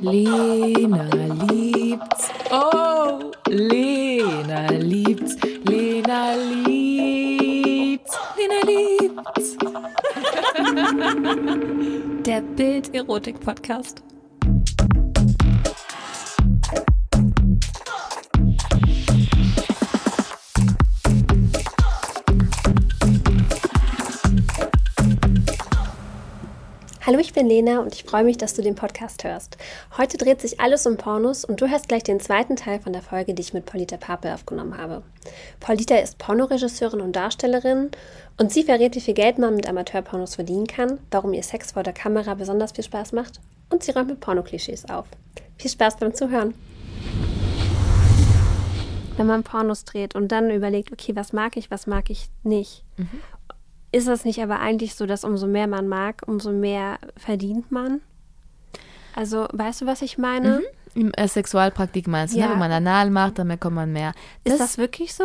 Lena liebt's. Oh, Lena liebt's. Lena liebt's. Lena liebt's. Der Bild-Erotik-Podcast. Hallo, ich bin Lena und ich freue mich, dass du den Podcast hörst. Heute dreht sich alles um Pornos und du hörst gleich den zweiten Teil von der Folge, die ich mit Polita Pape aufgenommen habe. Polita ist Pornoregisseurin und Darstellerin und sie verrät, wie viel Geld man mit Amateurpornos verdienen kann, warum ihr Sex vor der Kamera besonders viel Spaß macht und sie räumt mit Pornoklischees auf. Viel Spaß beim Zuhören! Wenn man Pornos dreht und dann überlegt, okay, was mag ich, was mag ich nicht. Mhm. Ist es nicht aber eigentlich so, dass umso mehr man mag, umso mehr verdient man? Also, weißt du, was ich meine? Mhm. Im äh, Sexualpraktik meinst du, ne? ja. ne? wenn man anal macht, dann bekommt man mehr. Das, ist das wirklich so?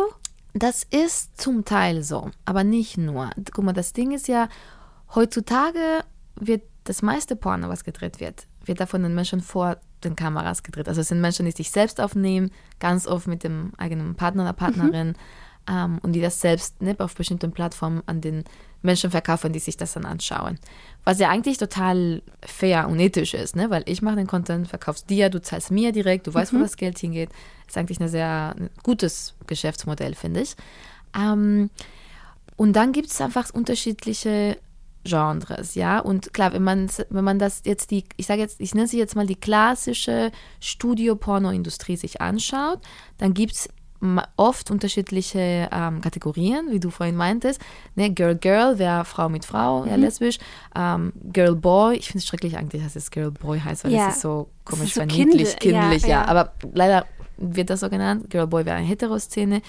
Das ist zum Teil so, aber nicht nur. Guck mal, das Ding ist ja, heutzutage wird das meiste Porno, was gedreht wird, wird da von den Menschen vor den Kameras gedreht. Also es sind Menschen, die sich selbst aufnehmen, ganz oft mit dem eigenen Partner oder Partnerin. Mhm ähm, und die das selbst ne, auf bestimmten Plattformen an den Menschen verkaufen, die sich das dann anschauen. Was ja eigentlich total fair und ethisch ist, ne? weil ich mache den Content, verkaufst dir, du zahlst mir direkt, du weißt, mhm. wo das Geld hingeht. Ist eigentlich ein sehr gutes Geschäftsmodell, finde ich. Ähm, und dann gibt es einfach unterschiedliche Genres, ja. Und klar, wenn man, wenn man das jetzt die, ich sage jetzt, ich nenne sie jetzt mal die klassische Studio-Porno-Industrie sich anschaut, dann gibt es oft unterschiedliche ähm, Kategorien, wie du vorhin meintest. Ne, Girl Girl wäre Frau mit Frau, mhm. ja, lesbisch. Ähm, Girl Boy, ich finde es schrecklich eigentlich, dass es Girl Boy heißt, weil ja. das ist so komisch, ist so niedlich, kindlich, ja, ja, Aber leider wird das so genannt. Girl Boy wäre eine Heteroszene.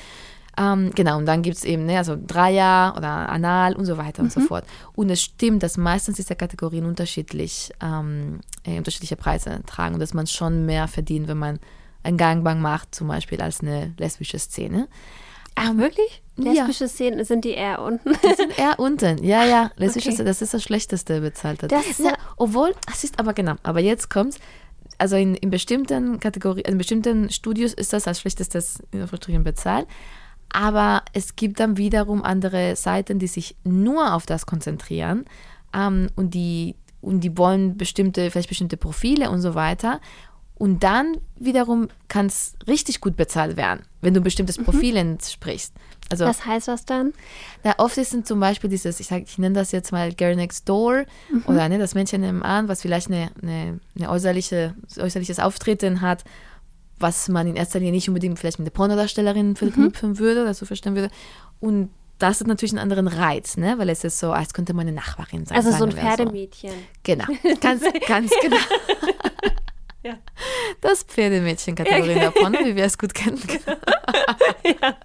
Ähm, genau, und dann gibt es eben, ne, also Dreier oder Anal und so weiter mhm. und so mhm. fort. Und es stimmt, dass meistens diese Kategorien unterschiedlich, ähm, äh, unterschiedliche Preise tragen und dass man schon mehr verdient, wenn man ein Gangbang macht, zum Beispiel als eine lesbische Szene. Ach, ähm, wirklich? Lesbische ja. Szenen sind die eher unten? Die sind eher unten, ja, ja. Lesbische okay. das ist das schlechteste bezahlte. Das ja, obwohl, es ist aber genau, aber jetzt kommt also in, in bestimmten Kategorien, in bestimmten Studios ist das als schlechtestes in bezahlt. Aber es gibt dann wiederum andere Seiten, die sich nur auf das konzentrieren ähm, und, die, und die wollen bestimmte, vielleicht bestimmte Profile und so weiter. Und dann wiederum kann es richtig gut bezahlt werden, wenn du ein bestimmtes mhm. Profil mhm. entsprichst. Also, Was heißt das dann? Na, oft ist zum Beispiel dieses, ich, sag, ich nenne das jetzt mal Girl Next Door mhm. oder ne, das Mädchen im An, was vielleicht eine, eine, eine äußerliche, äußerliches Auftreten hat, was man in erster Linie nicht unbedingt vielleicht mit einer Pornodarstellerin mhm. verknüpfen mhm. würde oder so verstehen würde. Und das hat natürlich einen anderen Reiz, ne? weil es ist so, als könnte meine Nachbarin sein. Also so ein Pferdemmädchen. So. Genau, ganz, ganz genau. Ja. Das Pferdemädchen-Kategorie in der Porno, wie wir es gut kennen. ja.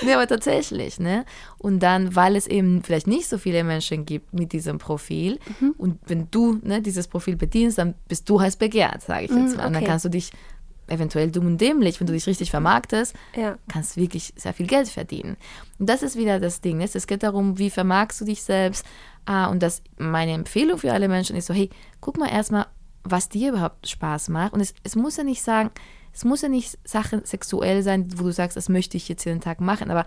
Nee, aber tatsächlich, ne? Und dann, weil es eben vielleicht nicht so viele Menschen gibt mit diesem Profil mhm. und wenn du ne, dieses Profil bedienst, dann bist du heiß begehrt, sage ich jetzt mhm, mal. Und dann kannst du dich eventuell dumm und dämlich, wenn du dich richtig vermarktest, ja. kannst wirklich sehr viel Geld verdienen. Und das ist wieder das Ding. Ne? Es geht darum, wie vermarkst du dich selbst. Ah, und das meine Empfehlung für alle Menschen ist so, hey, guck mal erstmal, was dir überhaupt Spaß macht. Und es, es muss ja nicht sagen, es muss ja nicht Sachen sexuell sein, wo du sagst, das möchte ich jetzt jeden Tag machen, aber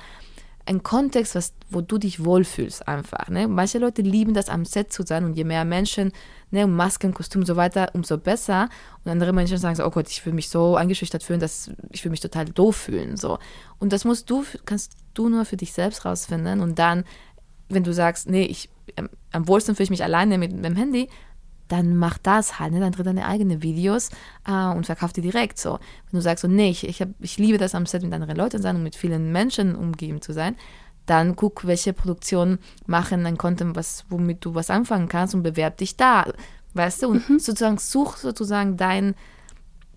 ein Kontext, was, wo du dich wohlfühlst einfach. Ne? Manche Leute lieben das, am Set zu sein und je mehr Menschen, ne, Masken, Kostüm und so weiter, umso besser. Und andere Menschen sagen so, oh Gott, ich fühle mich so eingeschüchtert fühlen, dass ich fühle mich total doof fühlen. So. Und das musst du, kannst du nur für dich selbst rausfinden. Und dann, wenn du sagst, nee, ich, am wohlsten fühle ich mich alleine mit, mit dem Handy, dann mach das halt, ne? dann dreht deine eigenen Videos äh, und verkauf die direkt so. Wenn du sagst so, nee, ich, ich, hab, ich liebe das am Set mit anderen Leuten sein und mit vielen Menschen umgeben zu sein, dann guck, welche Produktionen machen ein Content, was, womit du was anfangen kannst und bewerb dich da, weißt du, und mhm. sozusagen such sozusagen deinen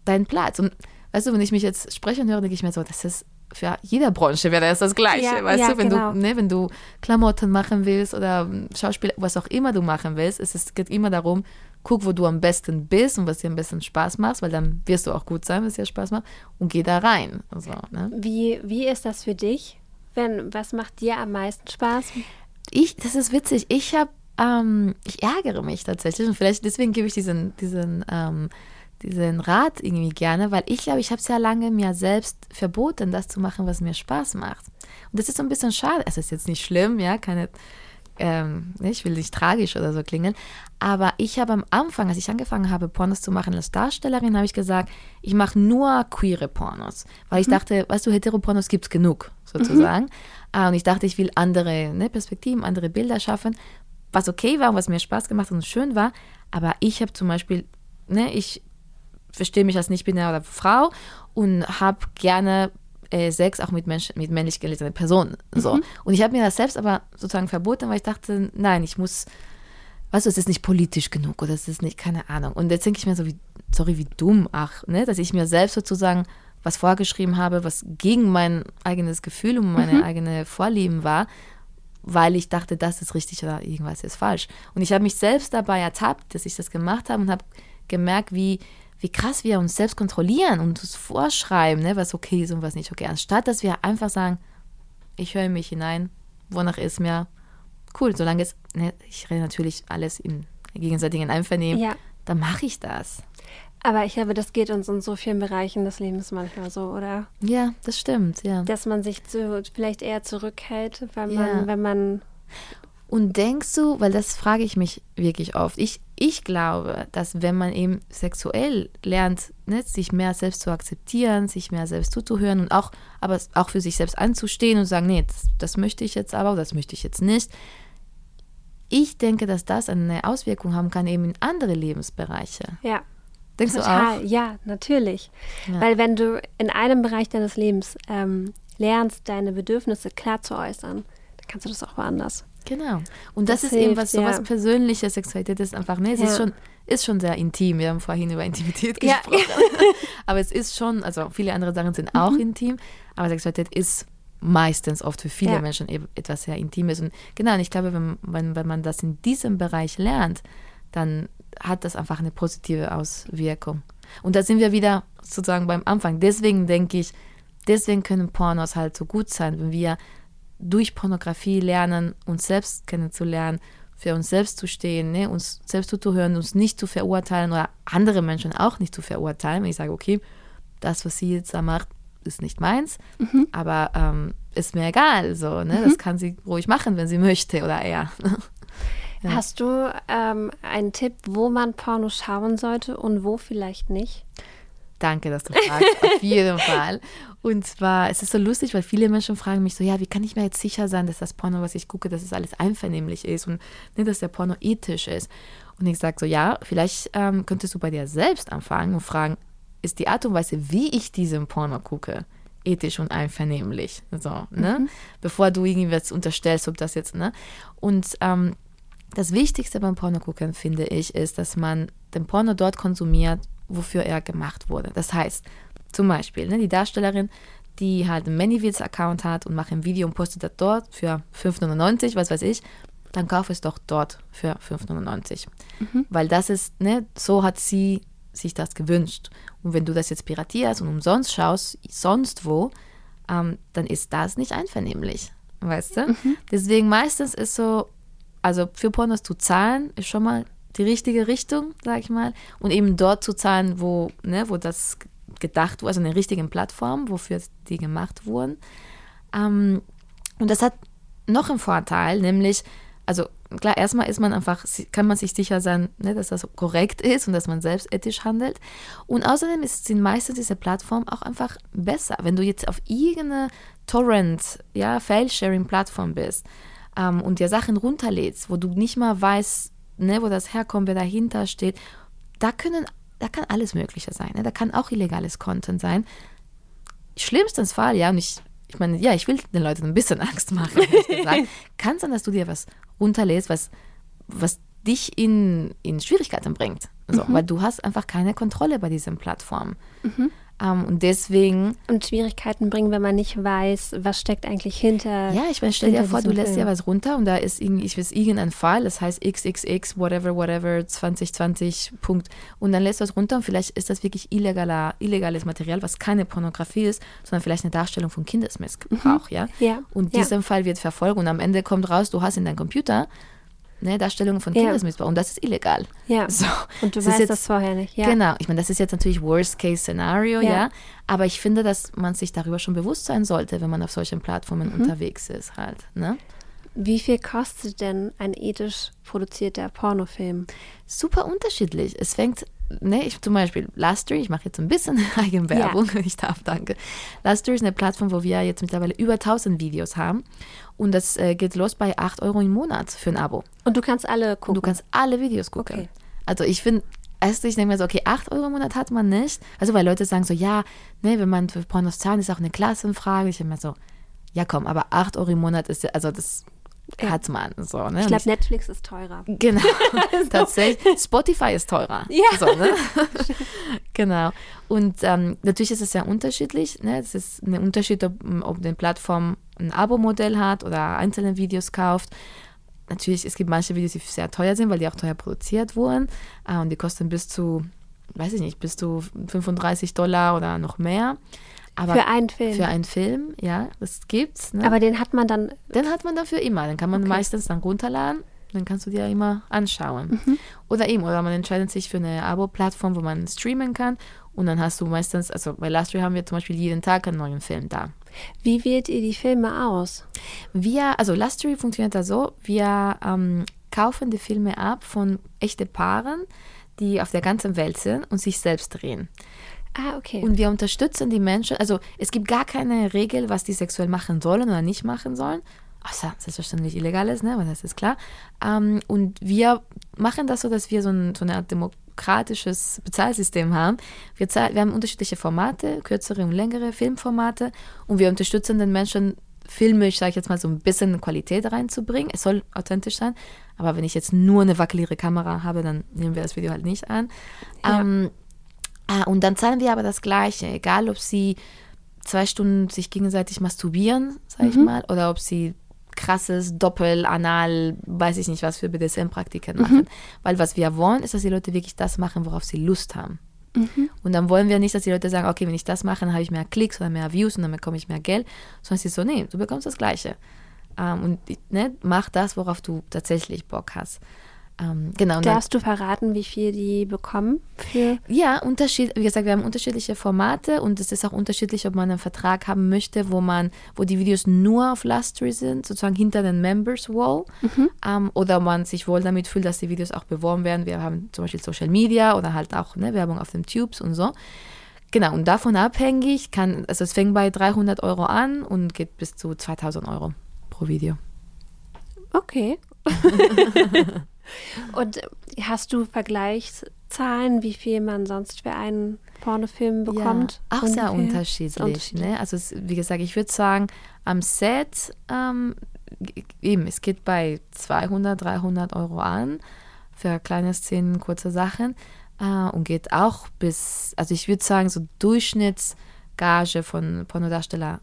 dein Platz. Und weißt du, wenn ich mich jetzt sprechen höre, denke ich mir so, das ist für jeder Branche wäre das das Gleiche, ja, weißt ja, du, wenn genau. du, ne, wenn du Klamotten machen willst oder Schauspiel, was auch immer du machen willst, es, es geht immer darum, guck, wo du am besten bist und was dir am besten Spaß macht, weil dann wirst du auch gut sein, was dir Spaß macht und geh da rein. Also, ne? wie, wie ist das für dich? Wenn, was macht dir am meisten Spaß? Ich, das ist witzig. Ich habe, ähm, ich ärgere mich tatsächlich und vielleicht deswegen gebe ich diesen, diesen ähm, diesen Rat irgendwie gerne, weil ich glaube, ich habe sehr lange mir selbst verboten, das zu machen, was mir Spaß macht. Und das ist so ein bisschen schade. Es ist jetzt nicht schlimm, ja, keine, ähm, ich will nicht tragisch oder so klingen, aber ich habe am Anfang, als ich angefangen habe, Pornos zu machen als Darstellerin, habe ich gesagt, ich mache nur queere Pornos, weil ich mhm. dachte, weißt du, Heteropornos gibt es genug, sozusagen. Mhm. Und ich dachte, ich will andere ne, Perspektiven, andere Bilder schaffen, was okay war und was mir Spaß gemacht und schön war. Aber ich habe zum Beispiel, ne, ich verstehe mich als nicht-binär oder Frau und habe gerne äh, Sex auch mit, Mensch, mit männlich gelesenen Personen. So. Mhm. Und ich habe mir das selbst aber sozusagen verboten, weil ich dachte, nein, ich muss, weißt du, es ist nicht politisch genug oder es ist nicht, keine Ahnung. Und jetzt denke ich mir so, wie, sorry, wie dumm, ach, ne, dass ich mir selbst sozusagen was vorgeschrieben habe, was gegen mein eigenes Gefühl und meine mhm. eigene Vorlieben war, weil ich dachte, das ist richtig oder irgendwas ist falsch. Und ich habe mich selbst dabei ertappt, dass ich das gemacht habe und habe gemerkt, wie wie krass wir uns selbst kontrollieren und uns vorschreiben, ne, was okay ist und was nicht okay. Anstatt dass wir einfach sagen, ich höre mich hinein, wonach ist mir cool, solange es, ne, ich rede natürlich alles im gegenseitigen Einvernehmen, ja. dann mache ich das. Aber ich glaube, das geht uns in so vielen Bereichen des Lebens manchmal so, oder? Ja, das stimmt, ja. Dass man sich zu, vielleicht eher zurückhält, weil man, ja. wenn man und denkst du, weil das frage ich mich wirklich oft, ich, ich glaube, dass wenn man eben sexuell lernt, ne, sich mehr selbst zu akzeptieren, sich mehr selbst zuzuhören und auch, aber auch für sich selbst anzustehen und sagen, nee, das, das möchte ich jetzt aber, das möchte ich jetzt nicht. Ich denke, dass das eine Auswirkung haben kann eben in andere Lebensbereiche. Ja. Denkst Total. du auch? Ja, natürlich. Ja. Weil wenn du in einem Bereich deines Lebens ähm, lernst, deine Bedürfnisse klar zu äußern, dann kannst du das auch woanders. Genau. Und das, das ist hilft, eben was so was Persönliches. Sexualität ist einfach, ne, es ja. ist schon ist schon sehr intim. Wir haben vorhin über Intimität gesprochen. Ja. aber es ist schon, also viele andere Sachen sind auch mhm. intim, aber Sexualität ist meistens oft für viele. Menschen etwas sehr Intimes. Und genau, und ich glaube, wenn, wenn, wenn man das in diesem Bereich lernt, dann hat das einfach eine positive Auswirkung. Und da sind wir wieder sozusagen beim Anfang. Deswegen denke ich, deswegen können Pornos halt so gut sein, wenn wir durch Pornografie lernen, uns selbst kennenzulernen, für uns selbst zu stehen, ne, uns selbst zuzuhören, uns nicht zu verurteilen oder andere Menschen auch nicht zu verurteilen, wenn ich sage, okay, das, was sie jetzt da macht, ist nicht meins, mhm. aber ähm, ist mir egal, so, ne, mhm. das kann sie ruhig machen, wenn sie möchte oder er. ja. Hast du ähm, einen Tipp, wo man Porno schauen sollte und wo vielleicht nicht? Danke, dass du fragst, auf jeden Fall. Und zwar, es ist so lustig, weil viele Menschen fragen mich so, ja, wie kann ich mir jetzt sicher sein, dass das Porno, was ich gucke, dass es alles einvernehmlich ist und nicht, dass der Porno ethisch ist. Und ich sage so, ja, vielleicht ähm, könntest du bei dir selbst anfangen und fragen, ist die Art und Weise, wie ich diesen Porno gucke, ethisch und einvernehmlich? So, ne? Mhm. Bevor du irgendwas unterstellst, ob das jetzt, ne? Und ähm, das Wichtigste beim Porno gucken, finde ich, ist, dass man den Porno dort konsumiert, wofür er gemacht wurde. Das heißt, zum Beispiel, ne, die Darstellerin, die halt einen ManyVids-Account hat und macht ein Video und postet das dort für 5,99, was weiß ich, dann kauf es doch dort für 5,99. Mhm. Weil das ist, ne, so hat sie sich das gewünscht. Und wenn du das jetzt piratierst und umsonst schaust, sonst wo, ähm, dann ist das nicht einvernehmlich. Weißt du? Mhm. Deswegen meistens ist so, also für Pornos zu zahlen, ist schon mal die richtige Richtung, sag ich mal. Und eben dort zu zahlen, wo, ne, wo das gedacht wurde, also eine richtigen Plattform, wofür die gemacht wurden. Ähm, und das hat noch einen Vorteil, nämlich, also klar, erstmal ist man einfach, kann man sich sicher sein, ne, dass das korrekt ist und dass man selbst ethisch handelt. Und außerdem ist, sind meistens diese Plattformen auch einfach besser. Wenn du jetzt auf irgendeine Torrent, ja, File-Sharing-Plattform bist ähm, und dir Sachen runterlädst, wo du nicht mal weißt, ne, wo das herkommt, wer dahinter steht, da können da kann alles Mögliche sein. Ne? Da kann auch illegales Content sein. Schlimmstens Fall, ja, und ich, ich meine, ja, ich will den Leuten ein bisschen Angst machen, kann sein, dass du dir was runterlässt, was, was dich in, in Schwierigkeiten bringt. So, mhm. Weil du hast einfach keine Kontrolle bei diesen Plattformen. Mhm. Um, ähm, und deswegen. Und Schwierigkeiten bringen, wenn man nicht weiß, was steckt eigentlich hinter. Ja, ich meine, stell dir vor, du lässt dir was runter und da ist irgendwie, ich weiß, irgendein Fall, das heißt XXX, whatever, whatever, 2020, Punkt. Und dann lässt du es runter und vielleicht ist das wirklich illegaler, illegales Material, was keine Pornografie ist, sondern vielleicht eine Darstellung von Kindesmissbrauch, mhm. ja? ja? Und ja. diesem Fall wird verfolgt und am Ende kommt raus, du hast in deinem Computer ne, Darstellungen von Kindesmissbrauch und das ist illegal. Ja. So. Und du Das weißt jetzt- das vorher nicht. Ja. Genau, ich meine, das ist jetzt natürlich Worst-Case-Szenario, Ja. ja. Aber ich finde, dass man sich darüber schon bewusst sein sollte, wenn man auf solchen Plattformen Mhm. unterwegs ist halt. Ne? Wie viel kostet denn ein ethisch produzierter Pornofilm? Super unterschiedlich. Es fängt, ne, ich zum Beispiel Luster, ich mache jetzt ein bisschen Eigenwerbung, wenn ich darf, danke. Luster ist eine Plattform, wo wir jetzt mittlerweile über 1000 Videos haben. Und das äh, geht los bei 8 Euro im Monat für ein Abo. Und du kannst alle Und gucken. du kannst alle Videos gucken. Okay. Also ich finde, erst ich denke mir so, okay, 8 Euro im Monat hat man nicht. Also weil Leute sagen so, ja, ne, wenn man für Pornos zahlt, ist auch eine Klassenfrage. Ich denke mir so, ja komm, aber 8 Euro im Monat ist, ja- also das Ja. Hat man so. Ne? ich glaube, Netflix ist teurer. Genau, tatsächlich. Spotify ist teurer. Ja. So, ne? genau. Und ähm, natürlich ist es sehr unterschiedlich. Ne? Es ist ein Unterschied, ob, ob eine Plattform ein Abo-Modell hat oder einzelne Videos kauft. Natürlich, es gibt manche Videos, die sehr teuer sind, weil die auch teuer produziert wurden. Äh, und die kosten bis zu, weiß ich nicht, bis zu 35 Dollar oder noch mehr. Aber Für einen Film. Für einen Film, ja, das gibt's. Ne? Aber den hat man dann. Den hat man dafür immer. Den kann man Okay. meistens dann runterladen. Dann kannst du dir immer anschauen. Mhm. Oder eben, oder man entscheidet sich für eine Abo-Plattform, wo man streamen kann. Und dann hast du meistens, also bei Lastry haben wir zum Beispiel jeden Tag einen neuen Film da. Wie wählt ihr die Filme aus? Wir, also Lastry funktioniert da so, wir ähm, kaufen die Filme ab von echten Paaren, die auf der ganzen Welt sind und sich selbst drehen. Ah, okay. Und wir unterstützen die Menschen, also es gibt gar keine Regel, was die sexuell machen sollen oder nicht machen sollen. Außer selbstverständlich Illegales, ne? weil das ist klar. Ähm, und wir machen das so, dass wir so, ein, so eine Art demokratisches Bezahlsystem haben. Wir, zahl, wir haben unterschiedliche Formate, kürzere und längere Filmformate. Und wir unterstützen den Menschen, filmisch, sage ich jetzt mal, so ein bisschen Qualität reinzubringen. Es soll authentisch sein. Aber wenn ich jetzt nur eine wackelige Kamera habe, dann nehmen wir das Video halt nicht an. Ja. Ähm, Ah, und dann zahlen wir aber das Gleiche, egal ob sie zwei Stunden sich gegenseitig masturbieren, sag ich mal, oder ob sie krasses Doppel, Anal, weiß ich nicht, was für BDSM-Praktiken machen. Weil was wir wollen, ist, dass die Leute wirklich das machen, worauf sie Lust haben. Und dann wollen wir nicht, dass die Leute sagen, okay, wenn ich das mache, dann habe ich mehr Klicks oder mehr Views und dann bekomme ich mehr Geld. Sondern es ist so, nee, du bekommst das Gleiche. Ähm, und ne, mach das, worauf du tatsächlich Bock hast. Ähm, genau. Darfst du verraten, wie viel die bekommen für. ja, Unterschied, wie gesagt, wir haben unterschiedliche Formate und es ist auch unterschiedlich, ob man einen Vertrag haben möchte, wo man, wo die Videos nur auf Lustry sind, sozusagen hinter den Members Wall, ähm, oder man sich wohl damit fühlt, dass die Videos auch beworben werden. Wir haben zum Beispiel Social Media oder halt auch ne, Werbung auf den Tubes und so. Genau, und davon abhängig kann, also es fängt bei 300 Euro an und geht bis zu 2000 Euro pro Video. Okay. Und hast du Vergleichszahlen, wie viel man sonst für einen Pornofilm bekommt? Ja, auch sehr unterschiedlich. Unterschiedlich. Ne? Also wie gesagt, ich würde sagen, am Set, ähm, eben, es geht bei 200, 300 Euro an für kleine Szenen, kurze Sachen äh, und geht auch bis, also ich würde sagen, so Durchschnittsgage von Pornodarsteller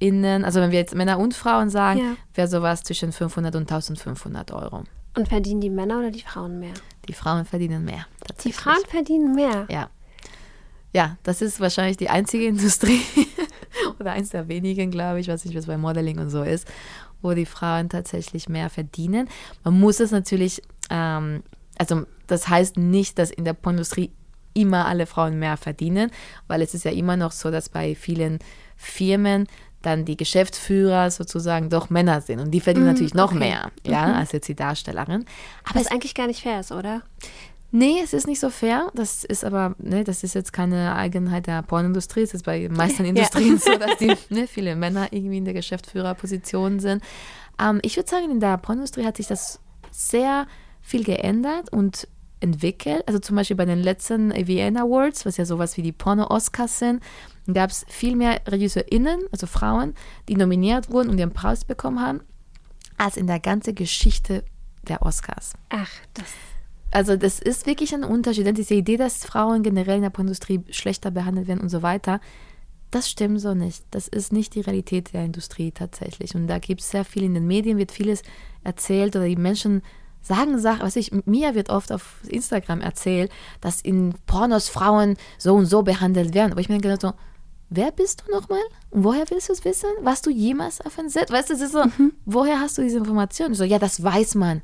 innen, also wenn wir jetzt Männer und Frauen sagen, Ja. wäre sowas zwischen 500 und 1500 Euro. Und verdienen die Männer oder die Frauen mehr? Die Frauen verdienen mehr. Die. Frauen verdienen mehr. Ja. Ja, das ist wahrscheinlich die einzige Industrie oder eins der wenigen, glaube ich, was ich was bei Modeling und so ist, wo die Frauen tatsächlich mehr verdienen. Man muss es natürlich, ähm, also das heißt nicht, dass in der Pornindustrie immer alle Frauen mehr verdienen, weil es ist ja immer noch so, dass bei vielen Firmen dann die Geschäftsführer sozusagen doch Männer sind und die verdienen natürlich noch okay. mehr, ja, als jetzt die Darstellerin. Aber es eigentlich gar nicht fair ist, oder? Nee, es ist nicht so fair. Das ist aber, ne, das ist jetzt keine Eigenheit der Pornindustrie. Es ist bei den meisten Industrien so, dass die, ne, viele Männer irgendwie in der Geschäftsführerposition sind. Ähm, ich würde sagen, in der Pornindustrie hat sich das sehr viel geändert und entwickelt. Also zum Beispiel bei den letzten AVN Awards, was ja sowas wie die Porno-Oscars sind, gab es viel mehr RegisseurInnen, also Frauen, die nominiert wurden und ihren Preis bekommen haben, als in der ganzen Geschichte der Oscars. Ach, das. Also das ist wirklich ein Unterschied. Denn diese Idee, dass Frauen generell in der Pornindustrie schlechter behandelt werden und so weiter, das stimmt so nicht. Das ist nicht die Realität der Industrie tatsächlich. Und da gibt es sehr viel in den Medien, wird vieles erzählt oder die Menschen sagen Sachen, was ich, mir wird oft auf Instagram erzählt, dass in Pornos Frauen so und so behandelt werden. Aber ich mir denke so, wer bist du nochmal? Und woher willst du es wissen? Warst du jemals auf ein Set? Weißt du, es ist so, mhm. woher hast du diese Information? So, ja, das weiß man.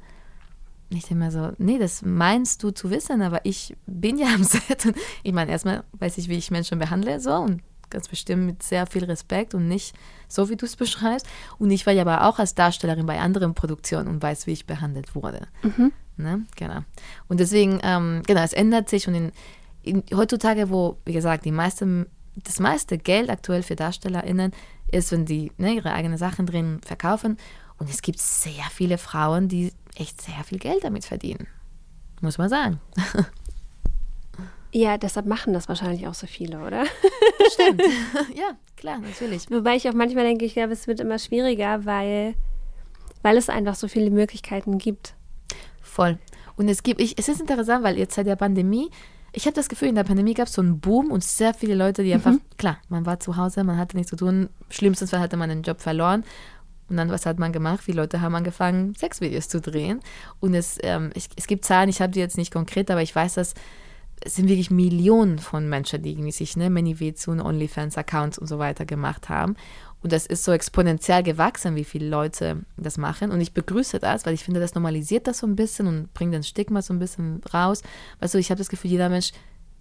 Ich denke mir so, nee, das meinst du zu wissen, aber ich bin ja am Set. Und ich meine, erstmal weiß ich, wie ich Menschen behandle, so und ganz bestimmt mit sehr viel Respekt und nicht so, wie du es beschreibst. Und ich war ja aber auch als Darstellerin bei anderen Produktionen und weiß, wie ich behandelt wurde. Mhm. Ne? Genau. Und deswegen, ähm, genau, es ändert sich und in, in, heutzutage, wo, wie gesagt, die meisten, das meiste Geld aktuell für DarstellerInnen ist, wenn die ne, ihre eigenen Sachen drin verkaufen. Und es gibt sehr viele Frauen, die echt sehr viel Geld damit verdienen. Muss man sagen. Ja, deshalb machen das wahrscheinlich auch so viele, oder? Stimmt. ja, klar, natürlich. Wobei ich auch manchmal denke, ich glaube, es wird immer schwieriger, weil, weil es einfach so viele Möglichkeiten gibt. Voll. Und es gibt, ich, es ist interessant, weil jetzt seit der Pandemie, ich habe das Gefühl, in der Pandemie gab es so einen Boom und sehr viele Leute, die einfach, mhm. klar, man war zu Hause, man hatte nichts zu tun, schlimmstens hatte man den Job verloren. Und dann, was hat man gemacht? Viele Leute haben angefangen, Sexvideos zu drehen. Und es, ähm, ich, es gibt Zahlen, ich habe die jetzt nicht konkret, aber ich weiß, dass es sind wirklich Millionen von Menschen, die irgendwie sich ne, ManyVids und OnlyFans-Accounts und so weiter gemacht haben. Und das ist so exponentiell gewachsen, wie viele Leute das machen. Und ich begrüße das, weil ich finde, das normalisiert das so ein bisschen und bringt den Stigma so ein bisschen raus. Weißt du, ich habe das Gefühl, jeder Mensch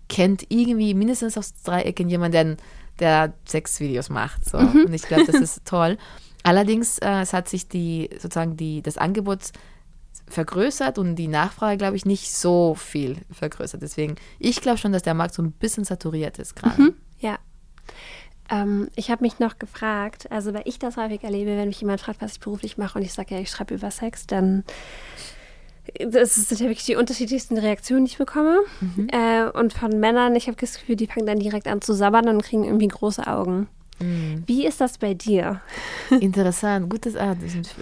kennt irgendwie mindestens aus drei Ecken jemanden, der Sexvideos macht. So. Mhm. Und ich glaube, das ist toll. Allerdings, äh, es hat sich die, sozusagen die, das Angebot vergrößert und die Nachfrage, glaube ich, nicht so viel vergrößert. Deswegen, ich glaube schon, dass der Markt so ein bisschen saturiert ist gerade. Mhm, ja. Ähm, ich habe mich noch gefragt, also weil ich das häufig erlebe, wenn mich jemand fragt, was ich beruflich mache und ich sage, ja, ich schreibe über Sex, dann das sind ja wirklich die unterschiedlichsten Reaktionen, die ich bekomme. Mhm. Äh, und von Männern, ich habe das Gefühl, die fangen dann direkt an zu sabbern und kriegen irgendwie große Augen. Mhm. Wie ist das bei dir? Interessant, gutes Art.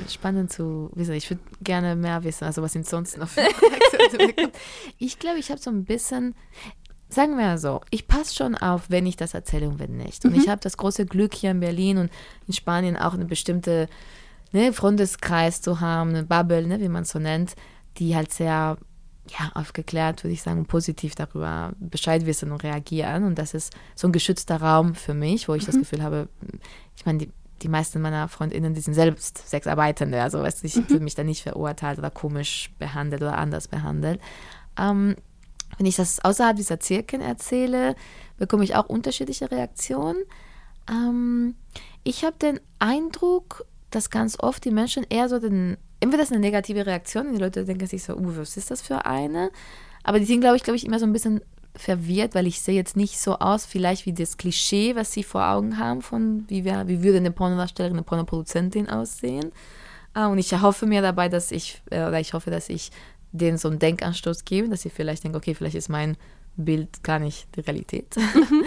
Spannend zu wissen. Ich würde gerne mehr wissen, also was sind sonst noch für Ich glaube, ich habe so ein bisschen, sagen wir so, ich passe schon auf, wenn ich das erzähle und wenn nicht. Und mhm. ich habe das große Glück hier in Berlin und in Spanien auch eine bestimmte ne, Freundeskreis zu haben, eine Bubble, ne, wie man es so nennt, die halt sehr ja, aufgeklärt, würde ich sagen, positiv darüber Bescheid wissen und reagieren. Und das ist so ein geschützter Raum für mich, wo ich mhm. das Gefühl habe, ich meine, die, die meisten meiner FreundInnen, die sind selbst Sexarbeitende. Also weißt ich mhm. fühle mich da nicht verurteilt oder komisch behandelt oder anders behandelt. Ähm, wenn ich das außerhalb dieser Zirkeln erzähle, bekomme ich auch unterschiedliche Reaktionen. Ähm, ich habe den Eindruck, dass ganz oft die Menschen eher so den entweder ist eine negative Reaktion die Leute denken sich so, uh, was ist das für eine? Aber die sind, glaube ich, glaube ich, immer so ein bisschen verwirrt, weil ich sehe jetzt nicht so aus, vielleicht wie das Klischee, was sie vor Augen haben von, wie, wir, wie würde eine Pornodarstellerin, eine Pornoproduzentin aussehen. Ah, und ich hoffe mir dabei, dass ich, äh, oder ich hoffe, dass ich denen so einen Denkanstoß gebe, dass sie vielleicht denken, okay, vielleicht ist mein Bild gar nicht die Realität. Mhm.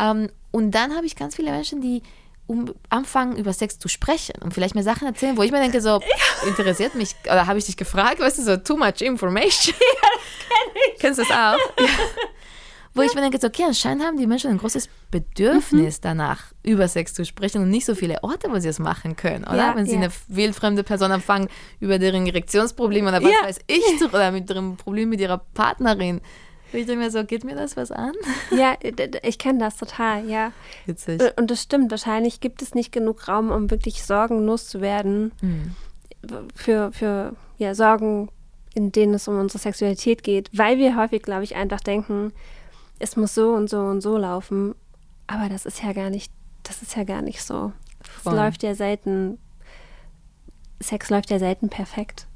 um, und dann habe ich ganz viele Menschen, die um, anfangen, über Sex zu sprechen und vielleicht mir Sachen erzählen, wo ich mir denke, so, interessiert mich, oder habe ich dich gefragt, weißt du, so, too much information. Ja, das kenn ich. Kennst du das auch? Ja. Wo ich mir denke, so, okay, anscheinend haben die Menschen ein großes Bedürfnis mhm. danach, über Sex zu sprechen und nicht so viele Orte, wo sie es machen können, oder? Ja, Wenn sie eine wildfremde Person anfangen, über deren Erektionsprobleme oder was weiß ich, zu, oder mit ihrem Problem mit ihrer Partnerin ich denke mir so, geht mir das was an? Ja, ich kenne das total, ja. Witzig. Und das stimmt, wahrscheinlich gibt es nicht genug Raum, um wirklich sorgenlos zu werden. Mhm. Für, für ja, Sorgen, in denen es um unsere Sexualität geht, weil wir häufig, glaube ich, einfach denken, es muss so und so und so laufen. Aber das ist ja gar nicht, das ist ja gar nicht so. Voll. Es läuft ja selten, Sex läuft ja selten perfekt.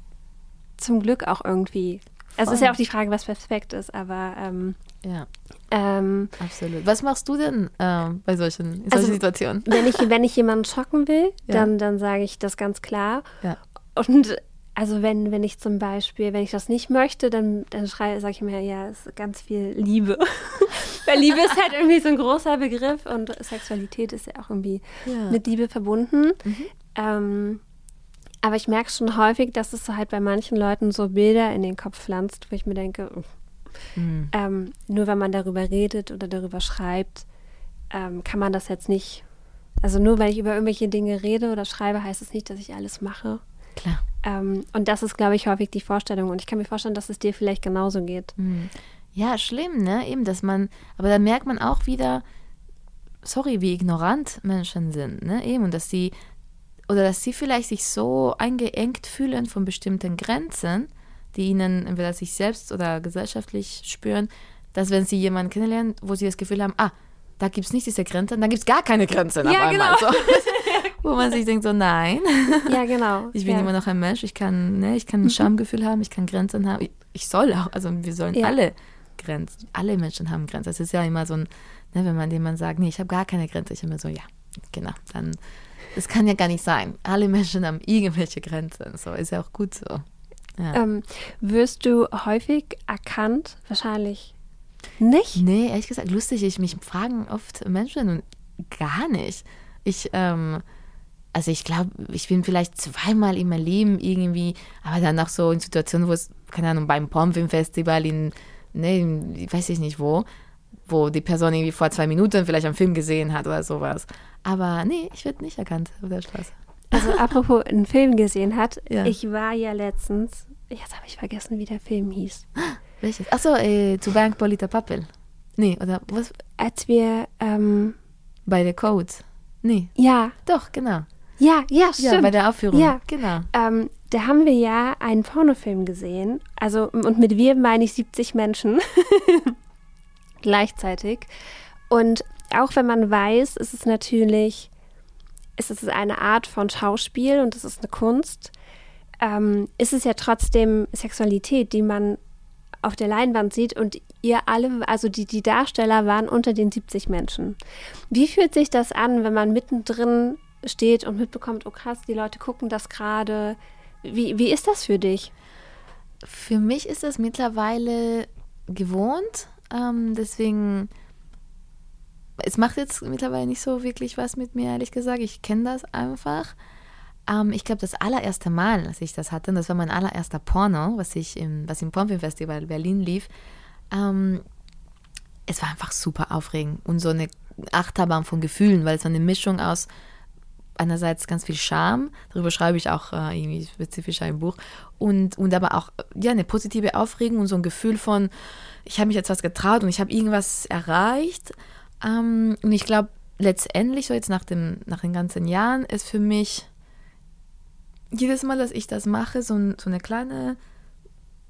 Zum Glück auch irgendwie. Also es ist ja auch die Frage, was perfekt ist, aber ähm, ja. Ähm, Absolut. Was machst du denn äh, bei solchen, solchen also, Situationen? Wenn ich, wenn ich jemanden schocken will, ja. dann, dann sage ich das ganz klar. Ja. Und also wenn, wenn ich zum Beispiel, wenn ich das nicht möchte, dann, dann sage ich mir, ja, es ist ganz viel Liebe. Weil Liebe ist halt irgendwie so ein großer Begriff und Sexualität ist ja auch irgendwie ja. mit Liebe verbunden. Mhm. Ähm, aber ich merke schon häufig, dass es halt bei manchen Leuten so Bilder in den Kopf pflanzt, wo ich mir denke, mhm. ähm, nur wenn man darüber redet oder darüber schreibt, ähm, kann man das jetzt nicht. Also nur weil ich über irgendwelche Dinge rede oder schreibe, heißt es das nicht, dass ich alles mache. Klar. Ähm, und das ist, glaube ich, häufig die Vorstellung. Und ich kann mir vorstellen, dass es dir vielleicht genauso geht. Mhm. Ja, schlimm, ne? Eben, dass man, aber da merkt man auch wieder, sorry, wie ignorant Menschen sind, ne? Eben, und dass sie, oder dass sie vielleicht sich so eingeengt fühlen von bestimmten Grenzen, die ihnen entweder sich selbst oder gesellschaftlich spüren, dass wenn sie jemanden kennenlernen, wo sie das Gefühl haben, ah, da gibt es nicht diese Grenzen, dann gibt es gar keine Grenzen ja, auf einmal. Genau. So. wo man sich denkt, so nein. Ja, genau. Ich bin ja. immer noch ein Mensch, ich kann, ne, ich kann ein. Schamgefühl haben, ich kann Grenzen haben. Ich, ich soll auch, also wir sollen ja. alle Grenzen, alle Menschen haben Grenzen. Es ist ja immer so ein, ne, wenn man jemand sagt, nee, ich habe gar keine Grenze, ich immer so, ja, genau, dann, das kann ja gar nicht sein. Alle Menschen haben irgendwelche Grenzen, so, ist ja auch gut so. Ja. Ähm, wirst du häufig erkannt? Wahrscheinlich nicht? Nee, ehrlich gesagt, lustig, ich mich fragen oft Menschen und gar nicht. Ich, ähm, also ich glaube, ich bin vielleicht zweimal in meinem Leben irgendwie, aber dann auch so in Situationen, wo es, keine Ahnung, beim Pomfilmfestival in, ne, ich weiß ich nicht wo, wo die Person irgendwie vor zwei Minuten vielleicht einen Film gesehen hat oder sowas. Aber nee, ich werde nicht erkannt auf der Straße. Also apropos einen Film gesehen hat, ja. ich war ja letztens, jetzt habe ich vergessen, wie der Film hieß. Welches? Achso, äh, zu Bank Polita Pappel. Nee, oder was? Als wir ähm, bei der Code. Nee. Ja. Doch, genau. Ja, ja, stimmt. Ja, bei der Aufführung. Ja, genau. Ähm, da haben wir ja einen Pornofilm gesehen. Also, und mit wir meine ich 70 Menschen gleichzeitig. Und auch wenn man weiß, ist es natürlich, ist es eine Art von Schauspiel und es ist eine Kunst, ähm, ist es ja trotzdem Sexualität, die man auf der Leinwand sieht und ihr alle, also die, die Darsteller waren unter den 70 Menschen. Wie fühlt sich das an, wenn man mittendrin steht und mitbekommt, oh krass, die Leute gucken das gerade. Wie, wie ist das für dich? Für mich ist das mittlerweile gewohnt. Ähm, deswegen, es macht jetzt mittlerweile nicht so wirklich was mit mir, ehrlich gesagt. Ich kenne das einfach. Ähm, ich glaube, das allererste Mal, als ich das hatte, und das war mein allererster Porno, was ich im, was im Pornfilmfestival Berlin lief, ähm, es war einfach super aufregend und so eine Achterbahn von Gefühlen, weil es war eine Mischung aus einerseits ganz viel Scham, darüber schreibe ich auch äh, irgendwie spezifisch ein Buch, und, und aber auch ja, eine positive Aufregung und so ein Gefühl von, ich habe mich jetzt was getraut und ich habe irgendwas erreicht. Ähm, und ich glaube, letztendlich, so jetzt nach, dem, nach den ganzen Jahren, ist für mich jedes Mal, dass ich das mache, so, ein, so eine kleine,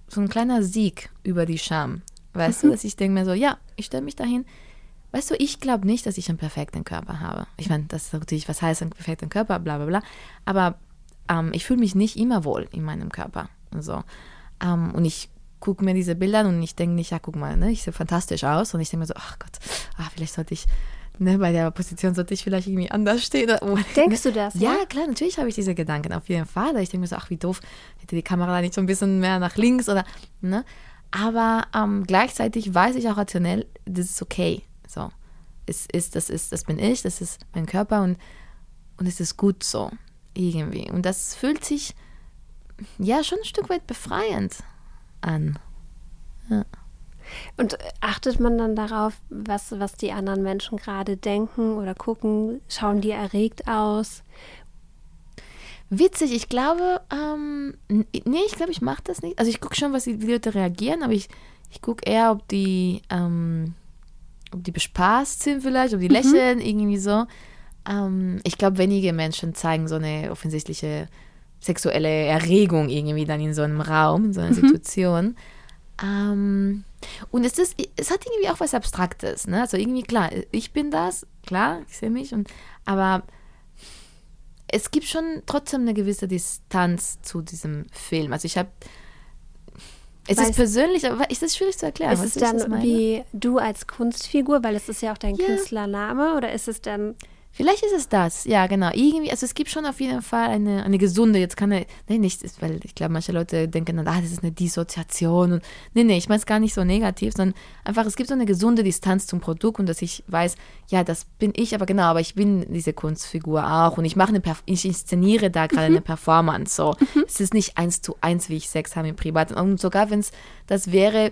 so ein kleiner Sieg über die Scham. Weißt mhm. du, dass ich denke mir so, ja, ich stelle mich dahin, Weißt du, ich glaube nicht, dass ich einen perfekten Körper habe. Ich meine, das ist natürlich, was heißt ein perfekter Körper, bla bla bla. Aber ähm, ich fühle mich nicht immer wohl in meinem Körper. Und, so. Ähm, und ich gucke mir diese Bilder an und ich denke nicht, ja, guck mal, ne, ich sehe fantastisch aus. Und ich denke mir so, ach Gott, ach, vielleicht sollte ich, ne, bei der Position sollte ich vielleicht irgendwie anders stehen. Denkst du das? Ja, ja? klar, natürlich habe ich diese Gedanken, auf jeden Fall. Ich denke mir so, ach, wie doof, hätte die Kamera da nicht so ein bisschen mehr nach links oder, ne. Aber ähm, gleichzeitig weiß ich auch rationell, das ist okay. So. Es ist, das ist, das bin ich, das ist mein Körper und, und es ist gut so. Irgendwie. Und das fühlt sich ja schon ein Stück weit befreiend an. Ja. Und achtet man dann darauf, was, was die anderen Menschen gerade denken oder gucken? Schauen die erregt aus? Witzig, ich glaube, ähm, nee, ich glaube, ich mache das nicht. Also ich gucke schon, was die Leute reagieren, aber ich, ich gucke eher, ob die, ähm, ob die bespaßt sind vielleicht, ob die mhm. lächeln, irgendwie so. Ähm, ich glaube, wenige Menschen zeigen so eine offensichtliche sexuelle Erregung irgendwie dann in so einem Raum, in so einer mhm. Situation. Ähm, und es, ist, es hat irgendwie auch was Abstraktes. Ne? Also irgendwie, klar, ich bin das, klar, ich sehe mich, und, aber es gibt schon trotzdem eine gewisse Distanz zu diesem Film. Also ich habe es ist persönlich, aber ist das schwierig zu erklären? Ist es dann wie du als Kunstfigur, weil es ist ja auch dein ja. Künstlername, oder ist es dann Vielleicht ist es das, ja, genau. Irgendwie, also es gibt schon auf jeden Fall eine, eine gesunde, jetzt kann er, nee, nicht, weil ich glaube, manche Leute denken dann, ah, das ist eine Dissoziation und, nee, nee, ich meine es gar nicht so negativ, sondern einfach, es gibt so eine gesunde Distanz zum Produkt und dass ich weiß, ja, das bin ich, aber genau, aber ich bin diese Kunstfigur auch und ich mache eine, ich inszeniere da gerade mhm. eine Performance, so. Mhm. Es ist nicht eins zu eins, wie ich Sex habe im Privaten und sogar wenn es das wäre,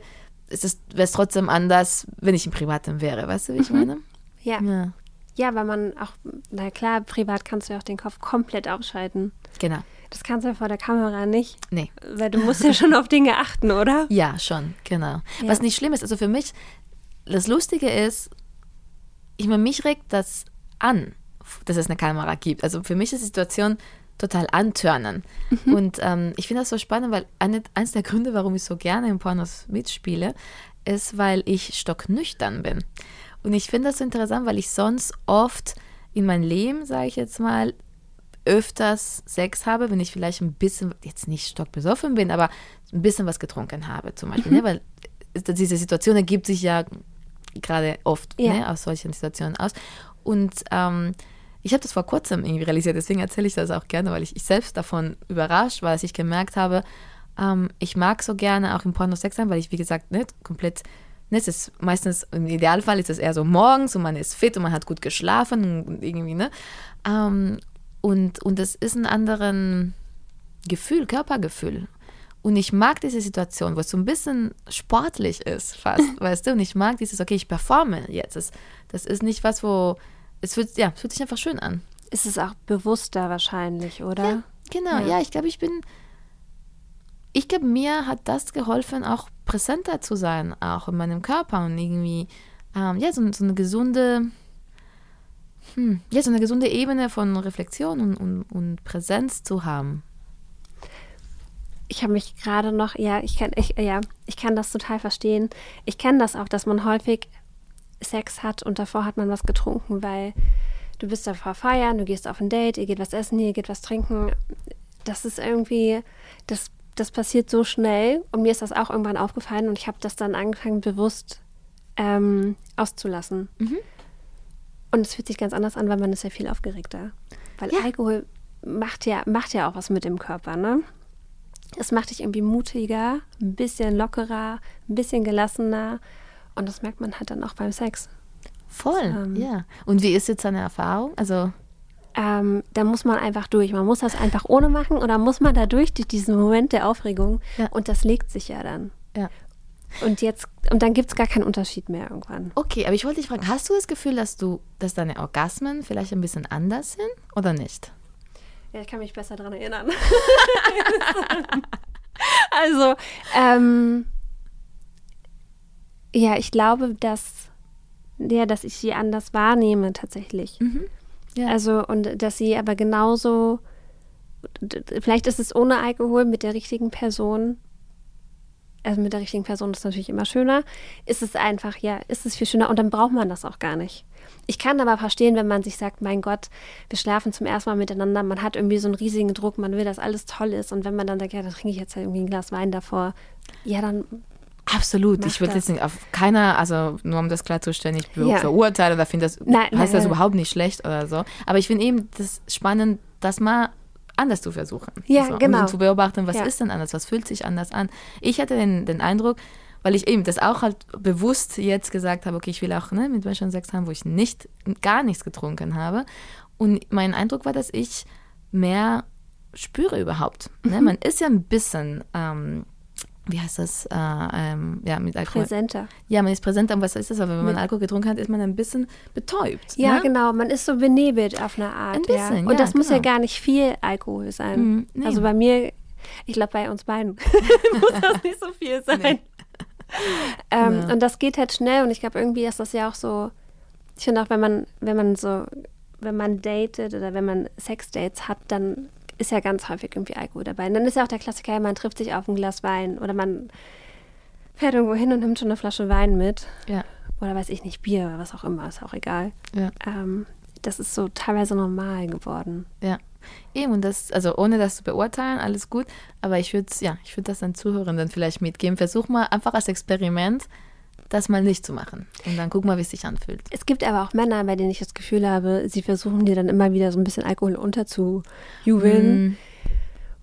wäre es trotzdem anders, wenn ich im Privaten wäre, weißt du, wie ich mhm. meine? Ja. ja. Ja, weil man auch, na klar, privat kannst du ja auch den Kopf komplett ausschalten. Genau. Das kannst du ja vor der Kamera nicht. Nee. Weil du musst ja schon auf Dinge achten, oder? Ja, schon, genau. Ja. Was nicht schlimm ist, also für mich, das Lustige ist, ich meine, mich regt das an, dass es eine Kamera gibt. Also für mich ist die Situation total antörnen. Mhm. Und ähm, ich finde das so spannend, weil eine, eines der Gründe, warum ich so gerne im Pornos mitspiele, ist, weil ich stocknüchtern bin. Und ich finde das so interessant, weil ich sonst oft in meinem Leben, sage ich jetzt mal, öfters Sex habe, wenn ich vielleicht ein bisschen, jetzt nicht stockbesoffen bin, aber ein bisschen was getrunken habe zum Beispiel. Mhm. Ne? Weil diese Situation ergibt sich ja gerade oft ja. ne, aus solchen Situationen aus. Und ähm, ich habe das vor kurzem irgendwie realisiert, deswegen erzähle ich das auch gerne, weil ich, ich selbst davon überrascht war, als ich gemerkt habe, ähm, ich mag so gerne auch im Porno Sex sein, weil ich, wie gesagt, nicht komplett Ne, es ist meistens, im Idealfall ist es eher so morgens und man ist fit und man hat gut geschlafen und irgendwie, ne? Ähm, und, und es ist ein anderes Gefühl, Körpergefühl. Und ich mag diese Situation, wo es so ein bisschen sportlich ist, fast, weißt du? Und ich mag dieses, okay, ich performe jetzt. Das, das ist nicht was, wo, es fühlt, ja, fühlt sich einfach schön an. Ist es auch bewusster wahrscheinlich, oder? Ja, genau, ja, ja ich glaube, ich bin, ich glaube, mir hat das geholfen, auch präsenter zu sein, auch in meinem Körper und irgendwie, ähm, ja, so, so, eine gesunde, hm, ja, so eine gesunde Ebene von Reflexion und, und, und Präsenz zu haben. Ich habe mich gerade noch, ja, ich kann, ich, ja, ich kann das total verstehen. Ich kenne das auch, dass man häufig Sex hat und davor hat man was getrunken, weil du bist davor feiern, du gehst auf ein Date, ihr geht was essen, ihr geht was trinken. Das ist irgendwie, das das passiert so schnell und mir ist das auch irgendwann aufgefallen und ich habe das dann angefangen bewusst ähm, auszulassen. Mhm. Und es fühlt sich ganz anders an, weil man ist ja viel aufgeregter. Weil ja. Alkohol macht ja, macht ja auch was mit dem Körper, ne? Es macht dich irgendwie mutiger, ein bisschen lockerer, ein bisschen gelassener. Und das merkt man halt dann auch beim Sex. Voll, ähm, ja. Und wie ist jetzt deine Erfahrung? Also ähm, da muss man einfach durch. Man muss das einfach ohne machen oder muss man da durch, durch diesen Moment der Aufregung. Ja. Und das legt sich ja dann. Ja. Und jetzt, und dann gibt es gar keinen Unterschied mehr irgendwann. Okay, aber ich wollte dich fragen, hast du das Gefühl, dass du, dass deine Orgasmen vielleicht ein bisschen anders sind oder nicht? Ja, ich kann mich besser daran erinnern. also, ähm, ja, ich glaube, dass, ja, dass ich sie anders wahrnehme tatsächlich. Mhm. Ja. Also, und dass sie aber genauso, vielleicht ist es ohne Alkohol mit der richtigen Person, also mit der richtigen Person ist natürlich immer schöner, ist es einfach, ja, ist es viel schöner und dann braucht man das auch gar nicht. Ich kann aber verstehen, wenn man sich sagt, mein Gott, wir schlafen zum ersten Mal miteinander, man hat irgendwie so einen riesigen Druck, man will, dass alles toll ist und wenn man dann sagt, ja, da trinke ich jetzt halt irgendwie ein Glas Wein davor, ja, dann Absolut. Mach ich würde jetzt nicht auf keiner, also nur um das klarzustellen, ich ja. verurteile oder finde das, nein, heißt nein, das nein. überhaupt nicht schlecht oder so. Aber ich finde eben das spannend, das mal anders zu versuchen. Ja, so, genau. Um zu beobachten, was ja. ist denn anders, was fühlt sich anders an. Ich hatte den, den Eindruck, weil ich eben das auch halt bewusst jetzt gesagt habe, okay, ich will auch ne, mit Menschen Sex haben, wo ich nicht, gar nichts getrunken habe. Und mein Eindruck war, dass ich mehr spüre überhaupt. Ne? Mhm. Man ist ja ein bisschen ähm, wie heißt das, äh, ähm, ja, mit Alkohol. Präsenter. Ja, man ist präsenter. Und was ist das? Aber wenn man Alkohol getrunken hat, ist man ein bisschen betäubt. Ja, ne? genau. Man ist so benebelt auf eine Art. Ein bisschen, ja. Und das genau. muss ja genau. gar nicht viel Alkohol sein. Mhm, nee. Also bei mir, ich glaube, bei uns beiden muss das nicht so viel sein. Nee. Ähm, ja. Und das geht halt schnell. Und ich glaube, irgendwie ist das ja auch so, ich finde auch, wenn man, wenn man so, wenn man datet oder wenn man Sexdates hat, dann ist ja ganz häufig irgendwie Alkohol dabei. Und dann ist ja auch der Klassiker, man trifft sich auf ein Glas Wein oder man fährt irgendwo hin und nimmt schon eine Flasche Wein mit. Ja. Oder weiß ich nicht, Bier oder was auch immer, ist auch egal. Ja. Ähm, das ist so teilweise normal geworden. Ja. Eben, und das, also ohne das zu beurteilen, alles gut, aber ich würde ja, ich würde das dann Zuhörenden vielleicht mitgeben. Versuch mal einfach als Experiment das mal nicht zu machen. Und dann guck mal, wie es sich anfühlt. Es gibt aber auch Männer, bei denen ich das Gefühl habe, sie versuchen dir dann immer wieder so ein bisschen Alkohol unterzujubeln. Mm.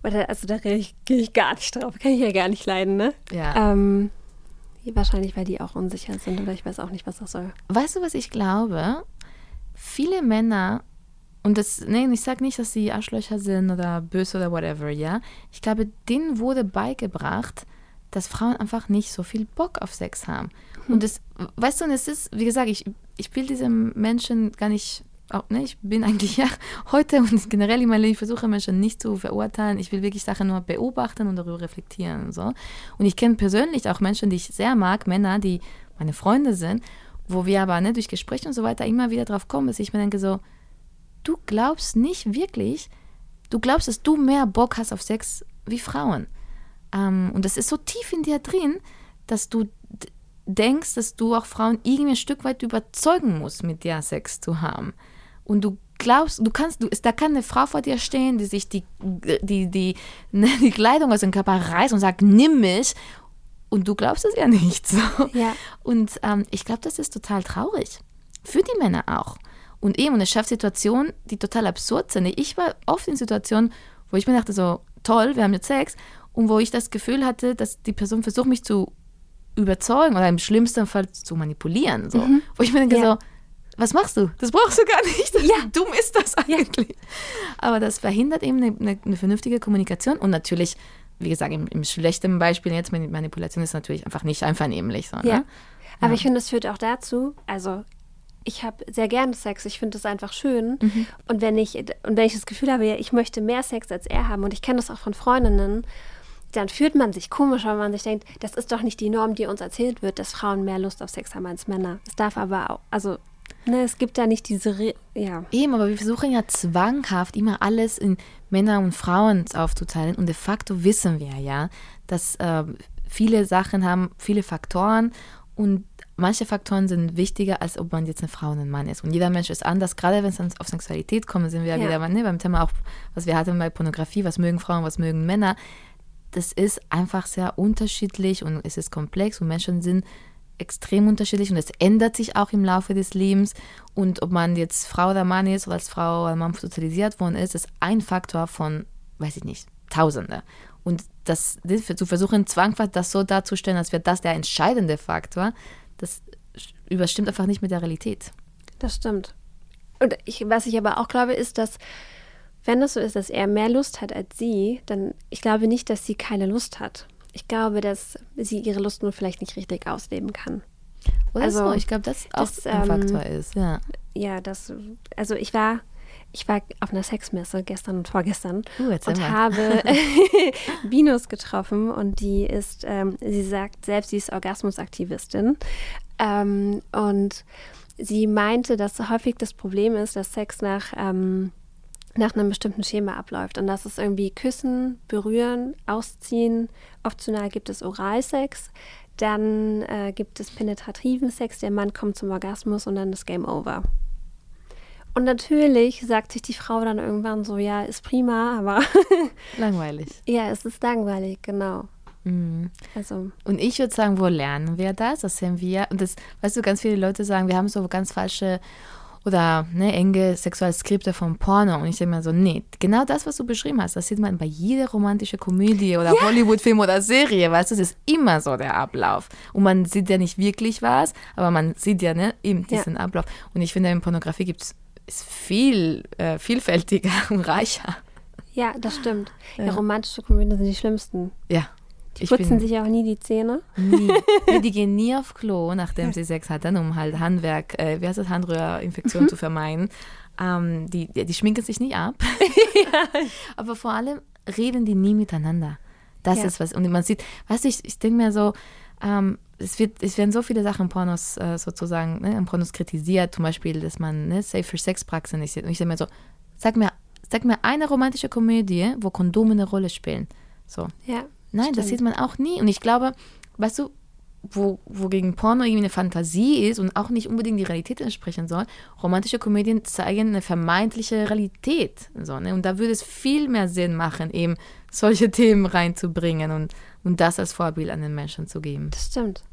Oder, also da gehe ich, geh ich, gar nicht drauf. Kann ich ja gar nicht leiden, ne? Ja. Ähm, wahrscheinlich, weil die auch unsicher sind oder ich weiß auch nicht, was das soll. Weißt du, was ich glaube? Viele Männer, und das, nee, ich sage nicht, dass sie Arschlöcher sind oder böse oder whatever, ja. Ich glaube, denen wurde beigebracht, dass Frauen einfach nicht so viel Bock auf Sex haben. Hm. Und das, weißt du, und es ist, wie gesagt, ich, ich will diese Menschen gar nicht, auch, ne, ich bin eigentlich ja heute und generell in meinem Leben, ich versuche Menschen nicht zu verurteilen. Ich will wirklich Sachen nur beobachten und darüber reflektieren und so. Und ich kenne persönlich auch Menschen, die ich sehr mag, Männer, die meine Freunde sind. wo wir aber ne, durch Gespräche und so weiter immer wieder drauf kommen, dass ich mir denke so, du glaubst nicht wirklich, du glaubst, dass du mehr Bock hast auf Sex wie Frauen. Ähm, und das ist so tief in dir drin, dass du denkst, dass du auch Frauen irgendwie ein Stück weit überzeugen musst, mit dir Sex zu haben. Und du glaubst, du kannst, du, da kann eine Frau vor dir stehen, die sich die, die, die, die Kleidung aus dem Körper reißt und sagt, nimm mich. Und du glaubst es ja nicht so. Ja. Und ähm, ich glaube, das ist total traurig. Für die Männer auch. Und eben, und es schafft Situationen, die total absurd sind. Ich war oft in Situationen, wo ich mir dachte, so, toll, wir haben jetzt Sex. Und wo ich das Gefühl hatte, dass die Person versucht, mich zu überzeugen oder im schlimmsten Fall zu manipulieren. So. Mhm. Wo ich mir denke, ja. so, was machst du? Das brauchst du gar nicht. Ja. Dumm ist das eigentlich. Ja. Aber das verhindert eben eine, eine, eine, vernünftige Kommunikation und natürlich, wie gesagt, im, im schlechten Beispiel jetzt Manipulation ist natürlich einfach nicht einvernehmlich. So, ne? ja. Aber ich finde, es führt auch dazu, also ich habe sehr gerne Sex, ich finde das einfach schön. Mhm. Und wenn ich und wenn ich das Gefühl habe, ich möchte mehr Sex als er haben, und ich kenne das auch von Freundinnen, dann fühlt man sich komisch, weil man sich denkt, das ist doch nicht die Norm, die uns erzählt wird, dass Frauen mehr Lust auf Sex haben als Männer. Es darf aber auch, also Ne, es gibt da nicht diese, Re ja. Eben, aber wir versuchen ja zwanghaft immer alles in Männer und Frauen aufzuteilen und de facto wissen wir ja, dass äh, viele Sachen haben, viele Faktoren und manche Faktoren sind wichtiger, als ob man jetzt eine Frau und ein Mann ist. Und jeder Mensch ist anders. Gerade wenn es dann auf Sexualität kommt, sind wir ja, ja. wieder ne, beim Thema auch, was wir hatten bei Pornografie, was mögen Frauen, was mögen Männer das ist einfach sehr unterschiedlich und es ist komplex und Menschen sind extrem unterschiedlich und es ändert sich auch im Laufe des Lebens. Und ob man jetzt Frau oder Mann ist oder als Frau oder Mann sozialisiert worden ist, ist ein Faktor von, weiß ich nicht, Tausende. Und das, zu versuchen, zwanghaft das so darzustellen, als wäre das der entscheidende Faktor, das überstimmt einfach nicht mit der Realität. Das stimmt. Und ich, was ich aber auch glaube, ist, dass wenn es so ist, dass er mehr Lust hat als sie, dann ich glaube nicht, dass sie keine Lust hat. Ich glaube, dass sie ihre Lust nur vielleicht nicht richtig ausleben kann. Oder also, so. ich glaube, das auch das, ein ähm, Faktor ist, ja. Ja, das, also ich war, ich war auf einer Sexmesse gestern und vorgestern uh, und habe Binus getroffen und die ist, ähm, sie sagt selbst, sie ist Orgasmusaktivistin ähm, und sie meinte, dass häufig das Problem ist, dass Sex nach ähm, nach einem bestimmten Schema abläuft. Und das ist irgendwie Küssen, Berühren, Ausziehen. Optional gibt es Oralsex. Dann äh, gibt es penetrativen Sex. Der Mann kommt zum Orgasmus und dann ist Game Over. Und natürlich sagt sich die Frau dann irgendwann so, ja, ist prima, aber langweilig. Ja, es ist langweilig, genau. Mhm. Also. Und ich würde sagen, wo lernen wir das? Das sehen wir. Und das, weißt du, ganz viele Leute sagen, wir haben so ganz falsche oder ne, enge Sexualskripte vom Porno. Und ich denke mir so, nee, genau das, was du beschrieben hast, das sieht man bei jeder romantischen Komödie oder ja. Hollywood-Film oder Serie, weißt du, das ist immer so der Ablauf. Und man sieht ja nicht wirklich was, aber man sieht ja ne, eben diesen ja. Ablauf. Und ich finde, in Pornografie gibt es viel äh, vielfältiger und reicher. Ja, das stimmt. Ja. romantische Komödien sind die schlimmsten. Ja, die putzen sich auch nie die Zähne. Nie. die gehen nie auf Klo, nachdem sie Sex hatten, um halt Handwerk, äh, wie heißt das, Handröhrinfektion mhm. zu vermeiden. Ähm, die, die schminken sich nicht ab. ja. Aber vor allem reden die nie miteinander. Das ja. ist was. Und man sieht, weißt du, ich, ich denke mir so, ähm, es, wird, es werden so viele Sachen im Pornos äh, sozusagen, ne, im Pornos kritisiert, zum Beispiel, dass man ne, Safe Sex Praxen nicht sieht. Und ich denke mir so, sag mir, sag mir eine romantische Komödie, wo Kondome eine Rolle spielen. So. Ja. Nein, Stimmt. das sieht man auch nie. Und ich glaube, weißt du, wo, wogegen Porno irgendwie eine Fantasie ist und auch nicht unbedingt die Realität entsprechen soll, romantische Komödien zeigen eine vermeintliche Realität. So, ne? Und da würde es viel mehr Sinn machen, eben solche Themen reinzubringen und, und das als Vorbild an den Menschen zu geben. Das stimmt.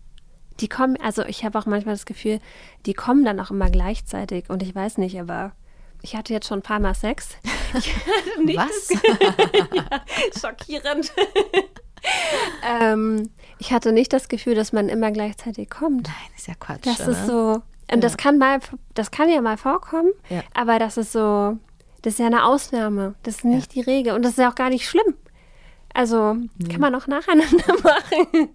Die kommen, also ich habe auch manchmal das Gefühl, die kommen dann auch immer gleichzeitig und ich weiß nicht, aber ich hatte jetzt schon ein paar Mal Sex. Was? ja, schockierend. ähm, ich hatte nicht das Gefühl, dass man immer gleichzeitig kommt. Nein, ist ja Quatsch. Das oder? ist so. Und ja. das kann mal, das kann ja mal vorkommen, ja. aber das ist so, das ist ja eine Ausnahme. Das ist nicht ja. die Regel. Und das ist ja auch gar nicht schlimm. Also mhm. kann man auch nacheinander machen.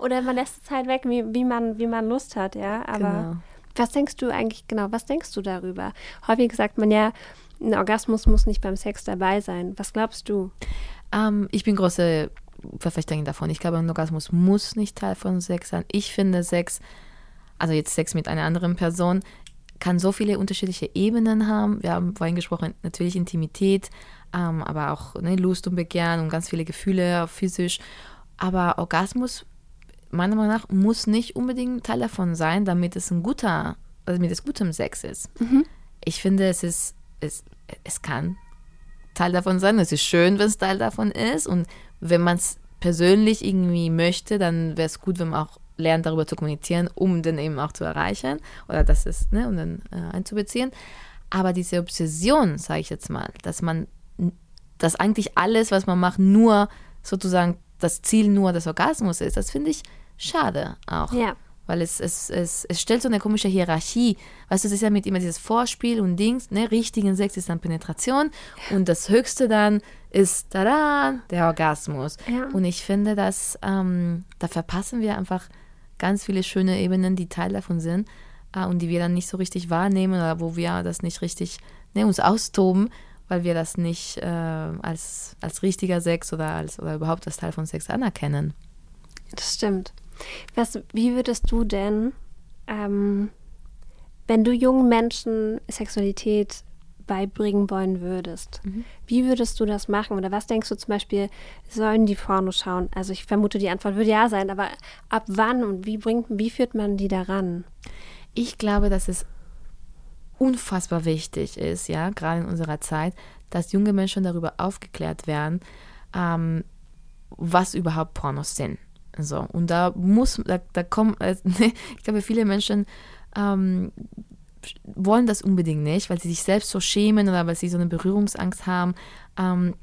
Oder man lässt es halt weg, wie, wie, man, wie man Lust hat, ja. Aber genau. was denkst du eigentlich, genau, was denkst du darüber? Häufig sagt man ja, ein Orgasmus muss nicht beim Sex dabei sein. Was glaubst du? Ähm, ich bin große Verfechterin davon. Ich glaube, ein Orgasmus muss nicht Teil von Sex sein. Ich finde Sex also jetzt Sex mit einer anderen Person, kann so viele unterschiedliche Ebenen haben. Wir haben vorhin gesprochen, natürlich Intimität, ähm, aber auch ne, Lust und Begehren und ganz viele Gefühle physisch. Aber Orgasmus, meiner Meinung nach, muss nicht unbedingt Teil davon sein, damit es ein guter, also damit es gutem Sex ist. Mhm. Ich finde, es ist, es, es kann Teil davon sein. Es ist schön, wenn es Teil davon ist. Und wenn man es persönlich irgendwie möchte, dann wäre es gut, wenn man auch lernt, darüber zu kommunizieren, um den eben auch zu erreichen oder das ist, ne, um den äh, einzubeziehen. Aber diese Obsession, sage ich jetzt mal, dass man, dass eigentlich alles, was man macht, nur sozusagen das Ziel nur des Orgasmus ist, das finde ich schade auch. Ja weil es, es, es, es stellt so eine komische Hierarchie. Weißt du, es ist ja mit immer dieses Vorspiel und Dings, ne? Richtigen Sex ist dann Penetration und das Höchste dann ist, tada, der Orgasmus. Ja. Und ich finde, dass ähm, da verpassen wir einfach ganz viele schöne Ebenen, die Teil davon sind äh, und die wir dann nicht so richtig wahrnehmen oder wo wir das nicht richtig ne, uns austoben, weil wir das nicht äh, als, als richtiger Sex oder, als, oder überhaupt als Teil von Sex anerkennen. Das stimmt. Was, wie würdest du denn, ähm, wenn du jungen Menschen Sexualität beibringen wollen würdest, mhm. wie würdest du das machen? Oder was denkst du zum Beispiel, sollen die Porno schauen? Also ich vermute, die Antwort würde ja sein, aber ab wann und wie bringt, wie führt man die daran? Ich glaube, dass es unfassbar wichtig ist, ja, gerade in unserer Zeit, dass junge Menschen darüber aufgeklärt werden, ähm, was überhaupt Pornos sind. So, und da muss, da, da kommen, äh, ich glaube, viele Menschen ähm, wollen das unbedingt nicht, weil sie sich selbst so schämen oder weil sie so eine Berührungsangst haben ähm,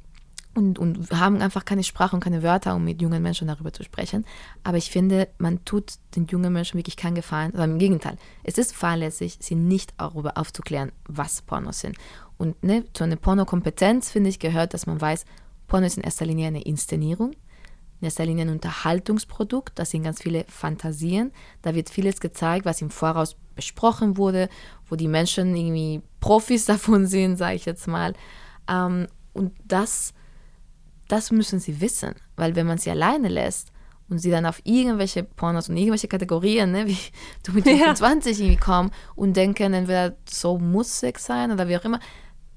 und, und haben einfach keine Sprache und keine Wörter, um mit jungen Menschen darüber zu sprechen. Aber ich finde, man tut den jungen Menschen wirklich keinen Gefallen. Oder im Gegenteil, es ist fahrlässig, sie nicht darüber aufzuklären, was Pornos sind. Und ne, zu einer Pornokompetenz, finde ich, gehört, dass man weiß, Porno ist in erster Linie eine Inszenierung in erster Linie ein Unterhaltungsprodukt. Das sind ganz viele Fantasien. Da wird vieles gezeigt, was im Voraus besprochen wurde, wo die Menschen irgendwie Profis davon sind, sage ich jetzt mal. Ähm, und das, das müssen sie wissen, weil wenn man sie alleine lässt und sie dann auf irgendwelche Pornos und irgendwelche Kategorien, ne, wie du mit 25 ja. irgendwie kommen und denken, entweder so muss Sex sein oder wie auch immer,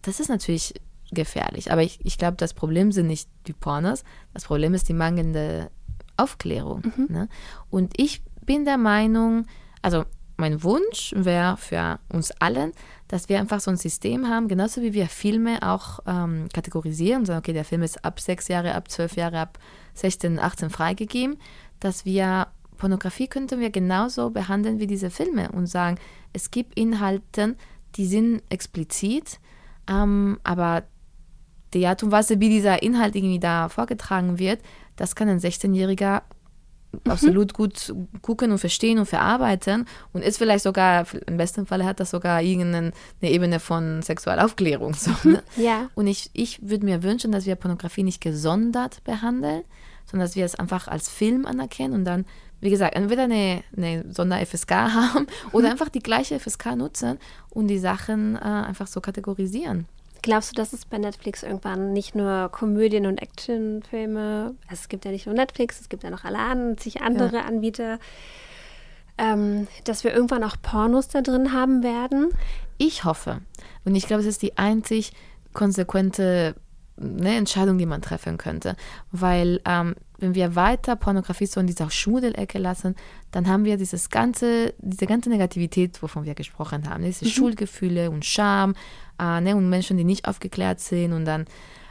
das ist natürlich gefährlich. Aber ich, ich glaube, das Problem sind nicht die Pornos, das Problem ist die mangelnde Aufklärung. Mhm. Ne? Und ich bin der Meinung, also mein Wunsch wäre für uns allen, dass wir einfach so ein System haben, genauso wie wir Filme auch ähm, kategorisieren, sagen, okay, der Film ist ab sechs Jahre, ab zwölf Jahre, ab 16, 18 freigegeben, dass wir Pornografie könnten wir genauso behandeln wie diese Filme und sagen, es gibt Inhalte, die sind explizit, ähm, aber die Art und Weise, wie dieser Inhalt irgendwie da vorgetragen wird, das kann ein 16-Jähriger mhm. absolut gut gucken und verstehen und verarbeiten und ist vielleicht sogar, im besten Fall hat das sogar irgendeine Ebene von Sexualaufklärung. So, ne? ja. Und ich, ich würde mir wünschen, dass wir Pornografie nicht gesondert behandeln, sondern dass wir es einfach als Film anerkennen und dann, wie gesagt, entweder eine, eine Sonder-FSK haben oder mhm. einfach die gleiche FSK nutzen und die Sachen äh, einfach so kategorisieren. Glaubst du, dass es bei Netflix irgendwann nicht nur Komödien und Actionfilme, also es gibt ja nicht nur Netflix, es gibt ja noch alle zig andere ja. Anbieter, ähm, dass wir irgendwann auch Pornos da drin haben werden? Ich hoffe. Und ich glaube, es ist die einzig konsequente ne, Entscheidung, die man treffen könnte. Weil ähm, wenn wir weiter Pornografie so in dieser Schmudelecke lassen, dann haben wir dieses ganze, diese ganze Negativität, wovon wir gesprochen haben, diese mhm. Schuldgefühle und Scham äh, ne, und Menschen, die nicht aufgeklärt sind und dann,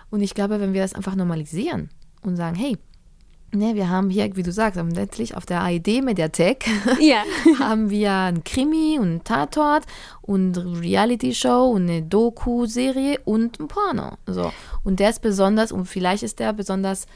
und ich glaube, wenn wir das einfach normalisieren und sagen, hey, Ne, wir haben hier, wie du sagst, letztlich auf der AED-Mediathek ja. haben wir ein Krimi und ein Tatort und Reality-Show und eine Doku-Serie und ein Porno. So. Und der ist besonders, und vielleicht ist der besonders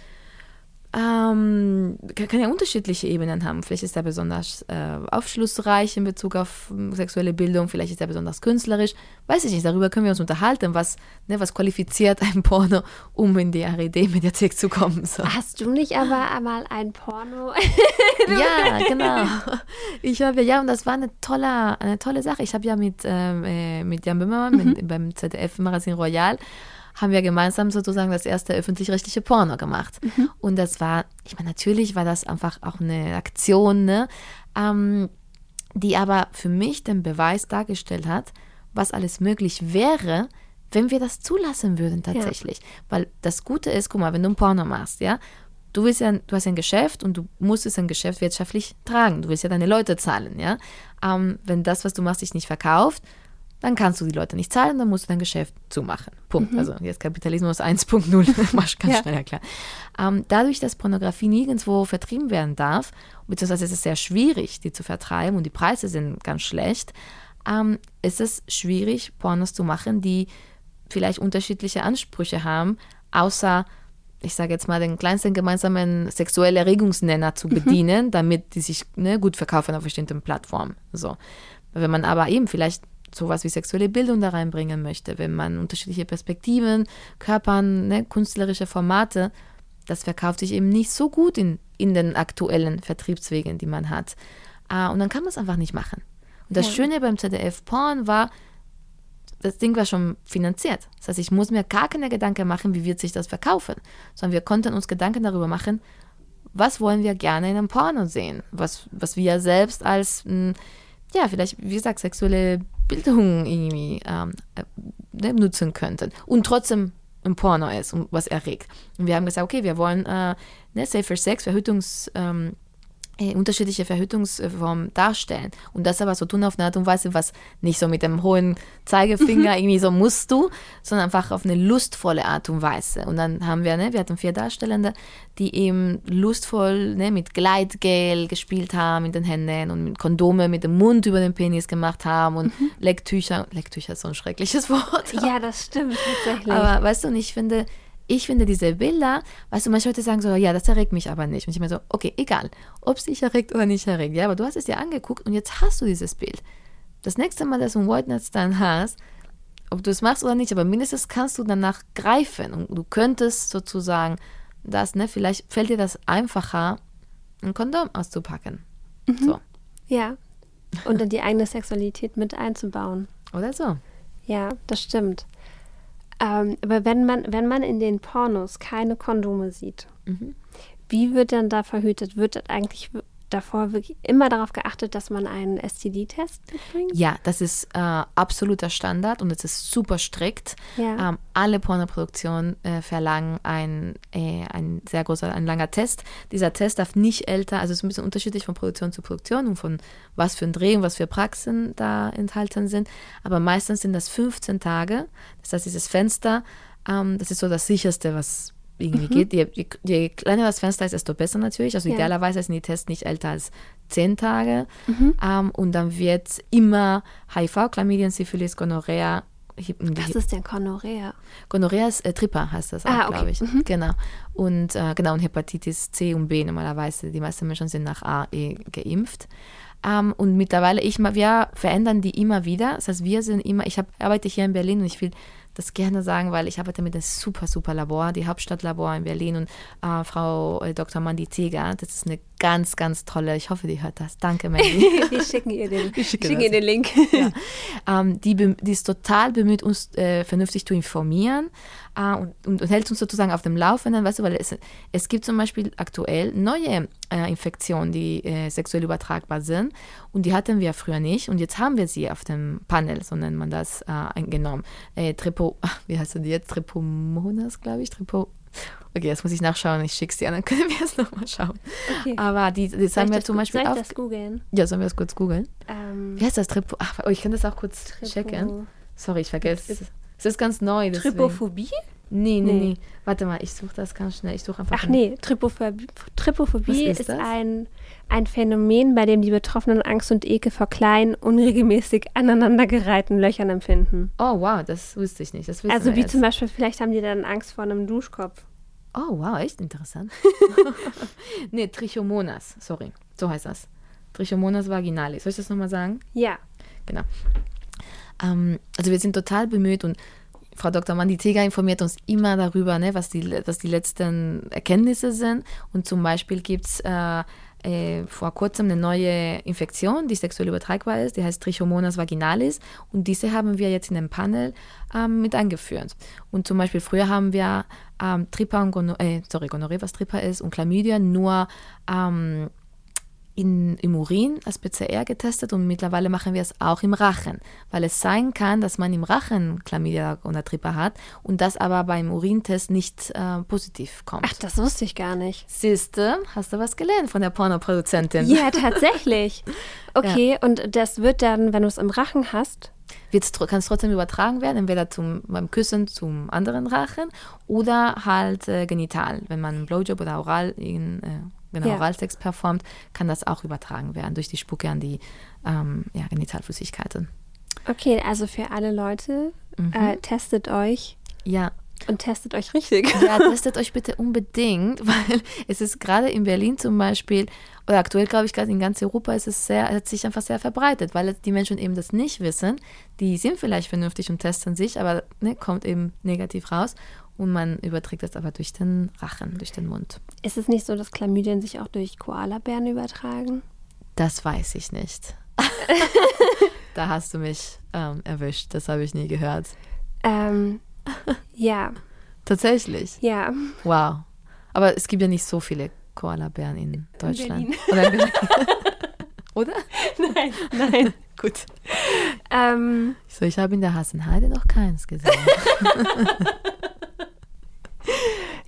ähm, kann ja unterschiedliche Ebenen haben. Vielleicht ist er besonders äh, aufschlussreich in Bezug auf ähm, sexuelle Bildung, vielleicht ist er besonders künstlerisch. Weiß ich nicht, darüber können wir uns unterhalten, was, ne, was qualifiziert ein Porno, um in die RED-Mediathek zu kommen. So. Hast du nicht aber einmal ein Porno? ja, genau. Ich habe ja, und das war eine tolle, eine tolle Sache. Ich habe ja mit, ähm, äh, mit Jan Böhmermann mhm. beim ZDF-Magazin Royal haben wir gemeinsam sozusagen das erste öffentlich-rechtliche Porno gemacht. Mhm. Und das war, ich meine, natürlich war das einfach auch eine Aktion, ne? Ähm, die aber für mich den Beweis dargestellt hat, was alles möglich wäre, wenn wir das zulassen würden tatsächlich. Ja. Weil das Gute ist, guck mal, wenn du ein Porno machst, ja, du willst ja, du hast ein Geschäft und du musst es ein Geschäft wirtschaftlich tragen. Du willst ja deine Leute zahlen, ja. Ähm, wenn das, was du machst, sich nicht verkauft, dann kannst du die Leute nicht zahlen, dann musst du dein Geschäft zumachen. Punkt. Mhm. Also jetzt Kapitalismus 1.0, mach ganz ja. schneller klar. Ähm, dadurch, dass Pornografie nirgendwo vertrieben werden darf, beziehungsweise es ist sehr schwierig, die zu vertreiben und die Preise sind ganz schlecht, ähm, ist es schwierig, Pornos zu machen, die vielleicht unterschiedliche Ansprüche haben, außer ich sage jetzt mal, den kleinsten gemeinsamen sexuellen Erregungsnenner zu mhm. bedienen, damit die sich ne, gut verkaufen auf bestimmten Plattformen. So. Wenn man aber eben vielleicht sowas wie sexuelle Bildung da reinbringen möchte, wenn man unterschiedliche Perspektiven, Körpern, ne, künstlerische Formate, das verkauft sich eben nicht so gut in, in den aktuellen Vertriebswegen, die man hat. Uh, und dann kann man es einfach nicht machen. Und das ja. Schöne beim ZDF Porn war, das Ding war schon finanziert. Das heißt, ich muss mir gar keine Gedanken machen, wie wird sich das verkaufen, sondern wir konnten uns Gedanken darüber machen, was wollen wir gerne in einem Porno sehen, was, was wir selbst als, hm, ja, vielleicht, wie gesagt, sexuelle Bildung irgendwie ähm, äh, nutzen könnten und trotzdem ein Porno ist und was erregt. Und wir haben gesagt, okay, wir wollen äh, ne, Safer Sex, Verhütungs... Ähm, äh, unterschiedliche Verhütungsformen darstellen. Und das aber so tun auf eine Art und Weise, was nicht so mit dem hohen Zeigefinger irgendwie so musst du, sondern einfach auf eine lustvolle Art und Weise. Und dann haben wir, ne, wir hatten vier Darstellende, die eben lustvoll ne, mit Gleitgel gespielt haben in den Händen und mit Kondome mit dem Mund über den Penis gemacht haben und mhm. Lecktücher. Lecktücher ist so ein schreckliches Wort. Ja, das stimmt tatsächlich. Aber weißt du, und ich finde, ich finde diese Bilder, weißt du, manche Leute sagen so, ja, das erregt mich aber nicht. Und ich mir so, okay, egal, ob es dich erregt oder nicht erregt. Ja, aber du hast es dir angeguckt und jetzt hast du dieses Bild. Das nächste Mal, dass du ein Whiteness dann hast, ob du es machst oder nicht, aber mindestens kannst du danach greifen und du könntest sozusagen das, ne, vielleicht fällt dir das einfacher, ein Kondom auszupacken. Mhm. So. Ja. Und dann die eigene Sexualität mit einzubauen. Oder so. Ja, das stimmt. Ähm, aber wenn man, wenn man in den Pornos keine Kondome sieht, mhm. wie wird dann da verhütet? Wird das eigentlich davor wirklich immer darauf geachtet, dass man einen STD-Test mitbringt? Ja, das ist äh, absoluter Standard und es ist super strikt. Ja. Ähm, alle Pornoproduktionen äh, verlangen ein, äh, ein sehr großer, ein langer Test. Dieser Test darf nicht älter, also es ist ein bisschen unterschiedlich von Produktion zu Produktion und von was für ein Dreh und was für Praxen da enthalten sind. Aber meistens sind das 15 Tage. Das heißt, dieses Fenster, ähm, das ist so das sicherste, was irgendwie mhm. geht. Je, je, je, kleiner das Fenster ist, desto besser natürlich. Also ja. idealerweise sind die Tests nicht älter als zehn Tage. Mhm. Ähm, und dann wird immer HIV, Chlamydien, Syphilis, Gonorrhea. Was ist denn Gonorrhea? Gonorrhea ist äh, Tripper, heißt das auch, ah, okay. glaube ich. Mhm. Genau. Und äh, genau, und Hepatitis C und B normalerweise. Die meisten Menschen sind nach A, E geimpft. Um, ähm, und mittlerweile, ich, wir verändern die immer wieder. Das heißt, wir sind immer, ich hab, arbeite hier in Berlin und ich will das gerne sagen, weil ich arbeite mit einem super, super Labor, die Hauptstadtlabor in Berlin und äh, Frau äh, Dr. Mandy Teger, das ist eine ganz, ganz tolle, ich hoffe, die hört das. Danke, Mandy. Wir schicken ihr den, schicke schicken ihr den Link. Ja. Ähm, die, die ist total bemüht, uns äh, vernünftig zu informieren äh, und, und, und, hält uns sozusagen auf dem Laufenden, weißt du, weil es, es gibt zum Beispiel aktuell neue äh, Infektionen, die äh, sexuell übertragbar sind und die hatten wir früher nicht und jetzt haben wir sie auf dem Panel, so nennt man das, äh, eingenommen. Äh, Tripo, wie heißt die jetzt? Tripomonas, glaube ich, Tripo. Okay, jetzt muss ich nachschauen, ich schicke es dir, dann können wir es nochmal schauen. Okay. Aber die, die sagen wir zum Beispiel soll ich das googeln? Ja, sollen wir das kurz googeln? Ähm, Wie heißt das? Tripo? Ach, oh, ich kann das auch kurz Tripo. checken. Sorry, ich vergesse. Es ist ganz neu. Deswegen. Tripophobie? Nee, nee, nee, nee. Warte mal, ich suche das ganz schnell. Ich suche einfach. Ach nee, Tripophobie, Tripophobie ist, ist ein, ein Phänomen, bei dem die Betroffenen Angst und Ekel vor kleinen, unregelmäßig aneinandergereihten Löchern empfinden. Oh, wow, das wusste ich nicht. Das also wie jetzt. zum Beispiel, vielleicht haben die dann Angst vor einem Duschkopf. Oh, wow, echt interessant. nee, Trichomonas, sorry, so heißt das. Trichomonas vaginalis. Soll ich das nochmal sagen? Ja. Genau. Ähm, also wir sind total bemüht und Frau Dr. Manditega informiert uns immer darüber, ne, was, die, was die letzten Erkenntnisse sind. Und zum Beispiel gibt es äh, äh, vor kurzem eine neue Infektion, die sexuell übertragbar ist, die heißt Trichomonas vaginalis. Und diese haben wir jetzt in dem Panel ähm, mit eingeführt. Und zum Beispiel früher haben wir ähm, Trippa und Gonorrhoe, äh, sorry, Gonorrhoe, was Trippa ist, und Chlamydia nur ähm, in, im Urin als PCR getestet und mittlerweile machen wir es auch im Rachen, weil es sein kann, dass man im Rachen Chlamydia oder Tripa hat und das aber beim Urintest nicht äh, positiv kommt. Ach, das wusste ich gar nicht. Siehste, hast du was gelernt von der Pornoproduzentin? Ja, tatsächlich. Okay, ja. und das wird dann, wenn du es im Rachen hast, kann es trotzdem übertragen werden, entweder zum, beim Küssen zum anderen Rachen oder halt äh, genital. Wenn man einen Blowjob oder Oral in, äh, genau, ja. Oralsex performt, kann das auch übertragen werden durch die Spucke an die ähm, ja, Genitalflüssigkeiten. Okay, also für alle Leute, mhm. äh, testet euch. Ja. Und testet euch richtig. Ja, testet euch bitte unbedingt, weil es ist gerade in Berlin zum Beispiel, oder aktuell glaube ich gerade in ganz Europa ist es sehr, hat sich einfach sehr verbreitet, weil die Menschen eben das nicht wissen. Die sind vielleicht vernünftig und testen sich, aber ne, kommt eben negativ raus und man überträgt das aber durch den Rachen, durch den Mund. Ist es nicht so, dass Chlamydien sich auch durch Koalabären übertragen? Das weiß ich nicht. da hast du mich ähm, erwischt, das habe ich nie gehört. Ähm, ja. Tatsächlich? Ja. Wow. Aber es gibt ja nicht so viele Koalabären in Deutschland. In Oder? In Oder? Nein, nein. Gut. Ähm, so, ich habe in der Hassenheide noch keins gesehen.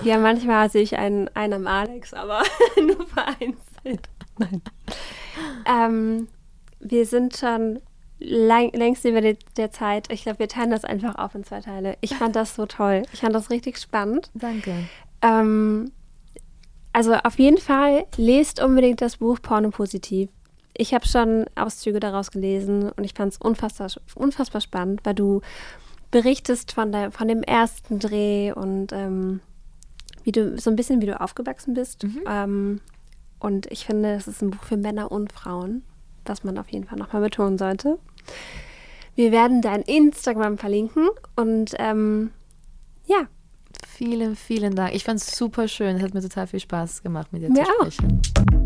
ja, manchmal sehe ich einen, einen am Alex, aber nur vereinzelt. Nein. Ähm, wir sind schon lang, längst über die, der Zeit. Ich glaube, wir teilen das einfach auf in zwei Teile. Ich fand das so toll. Ich fand das richtig spannend. Danke. Ähm, also auf jeden Fall lest unbedingt das Buch Porno Positiv. Ich habe schon Auszüge daraus gelesen und ich fand es unfassbar, unfassbar spannend, weil du berichtest von, der, von dem ersten Dreh und ähm, wie du so ein bisschen wie du aufgewachsen bist. Mhm. Ähm, und ich finde, es ist ein Buch für Männer und Frauen was man auf jeden Fall nochmal betonen sollte. Wir werden dein Instagram verlinken und ähm, ja. Vielen, vielen Dank. Ich fand es super schön. Es hat mir total viel Spaß gemacht, mit dir mir zu sprechen. Auch.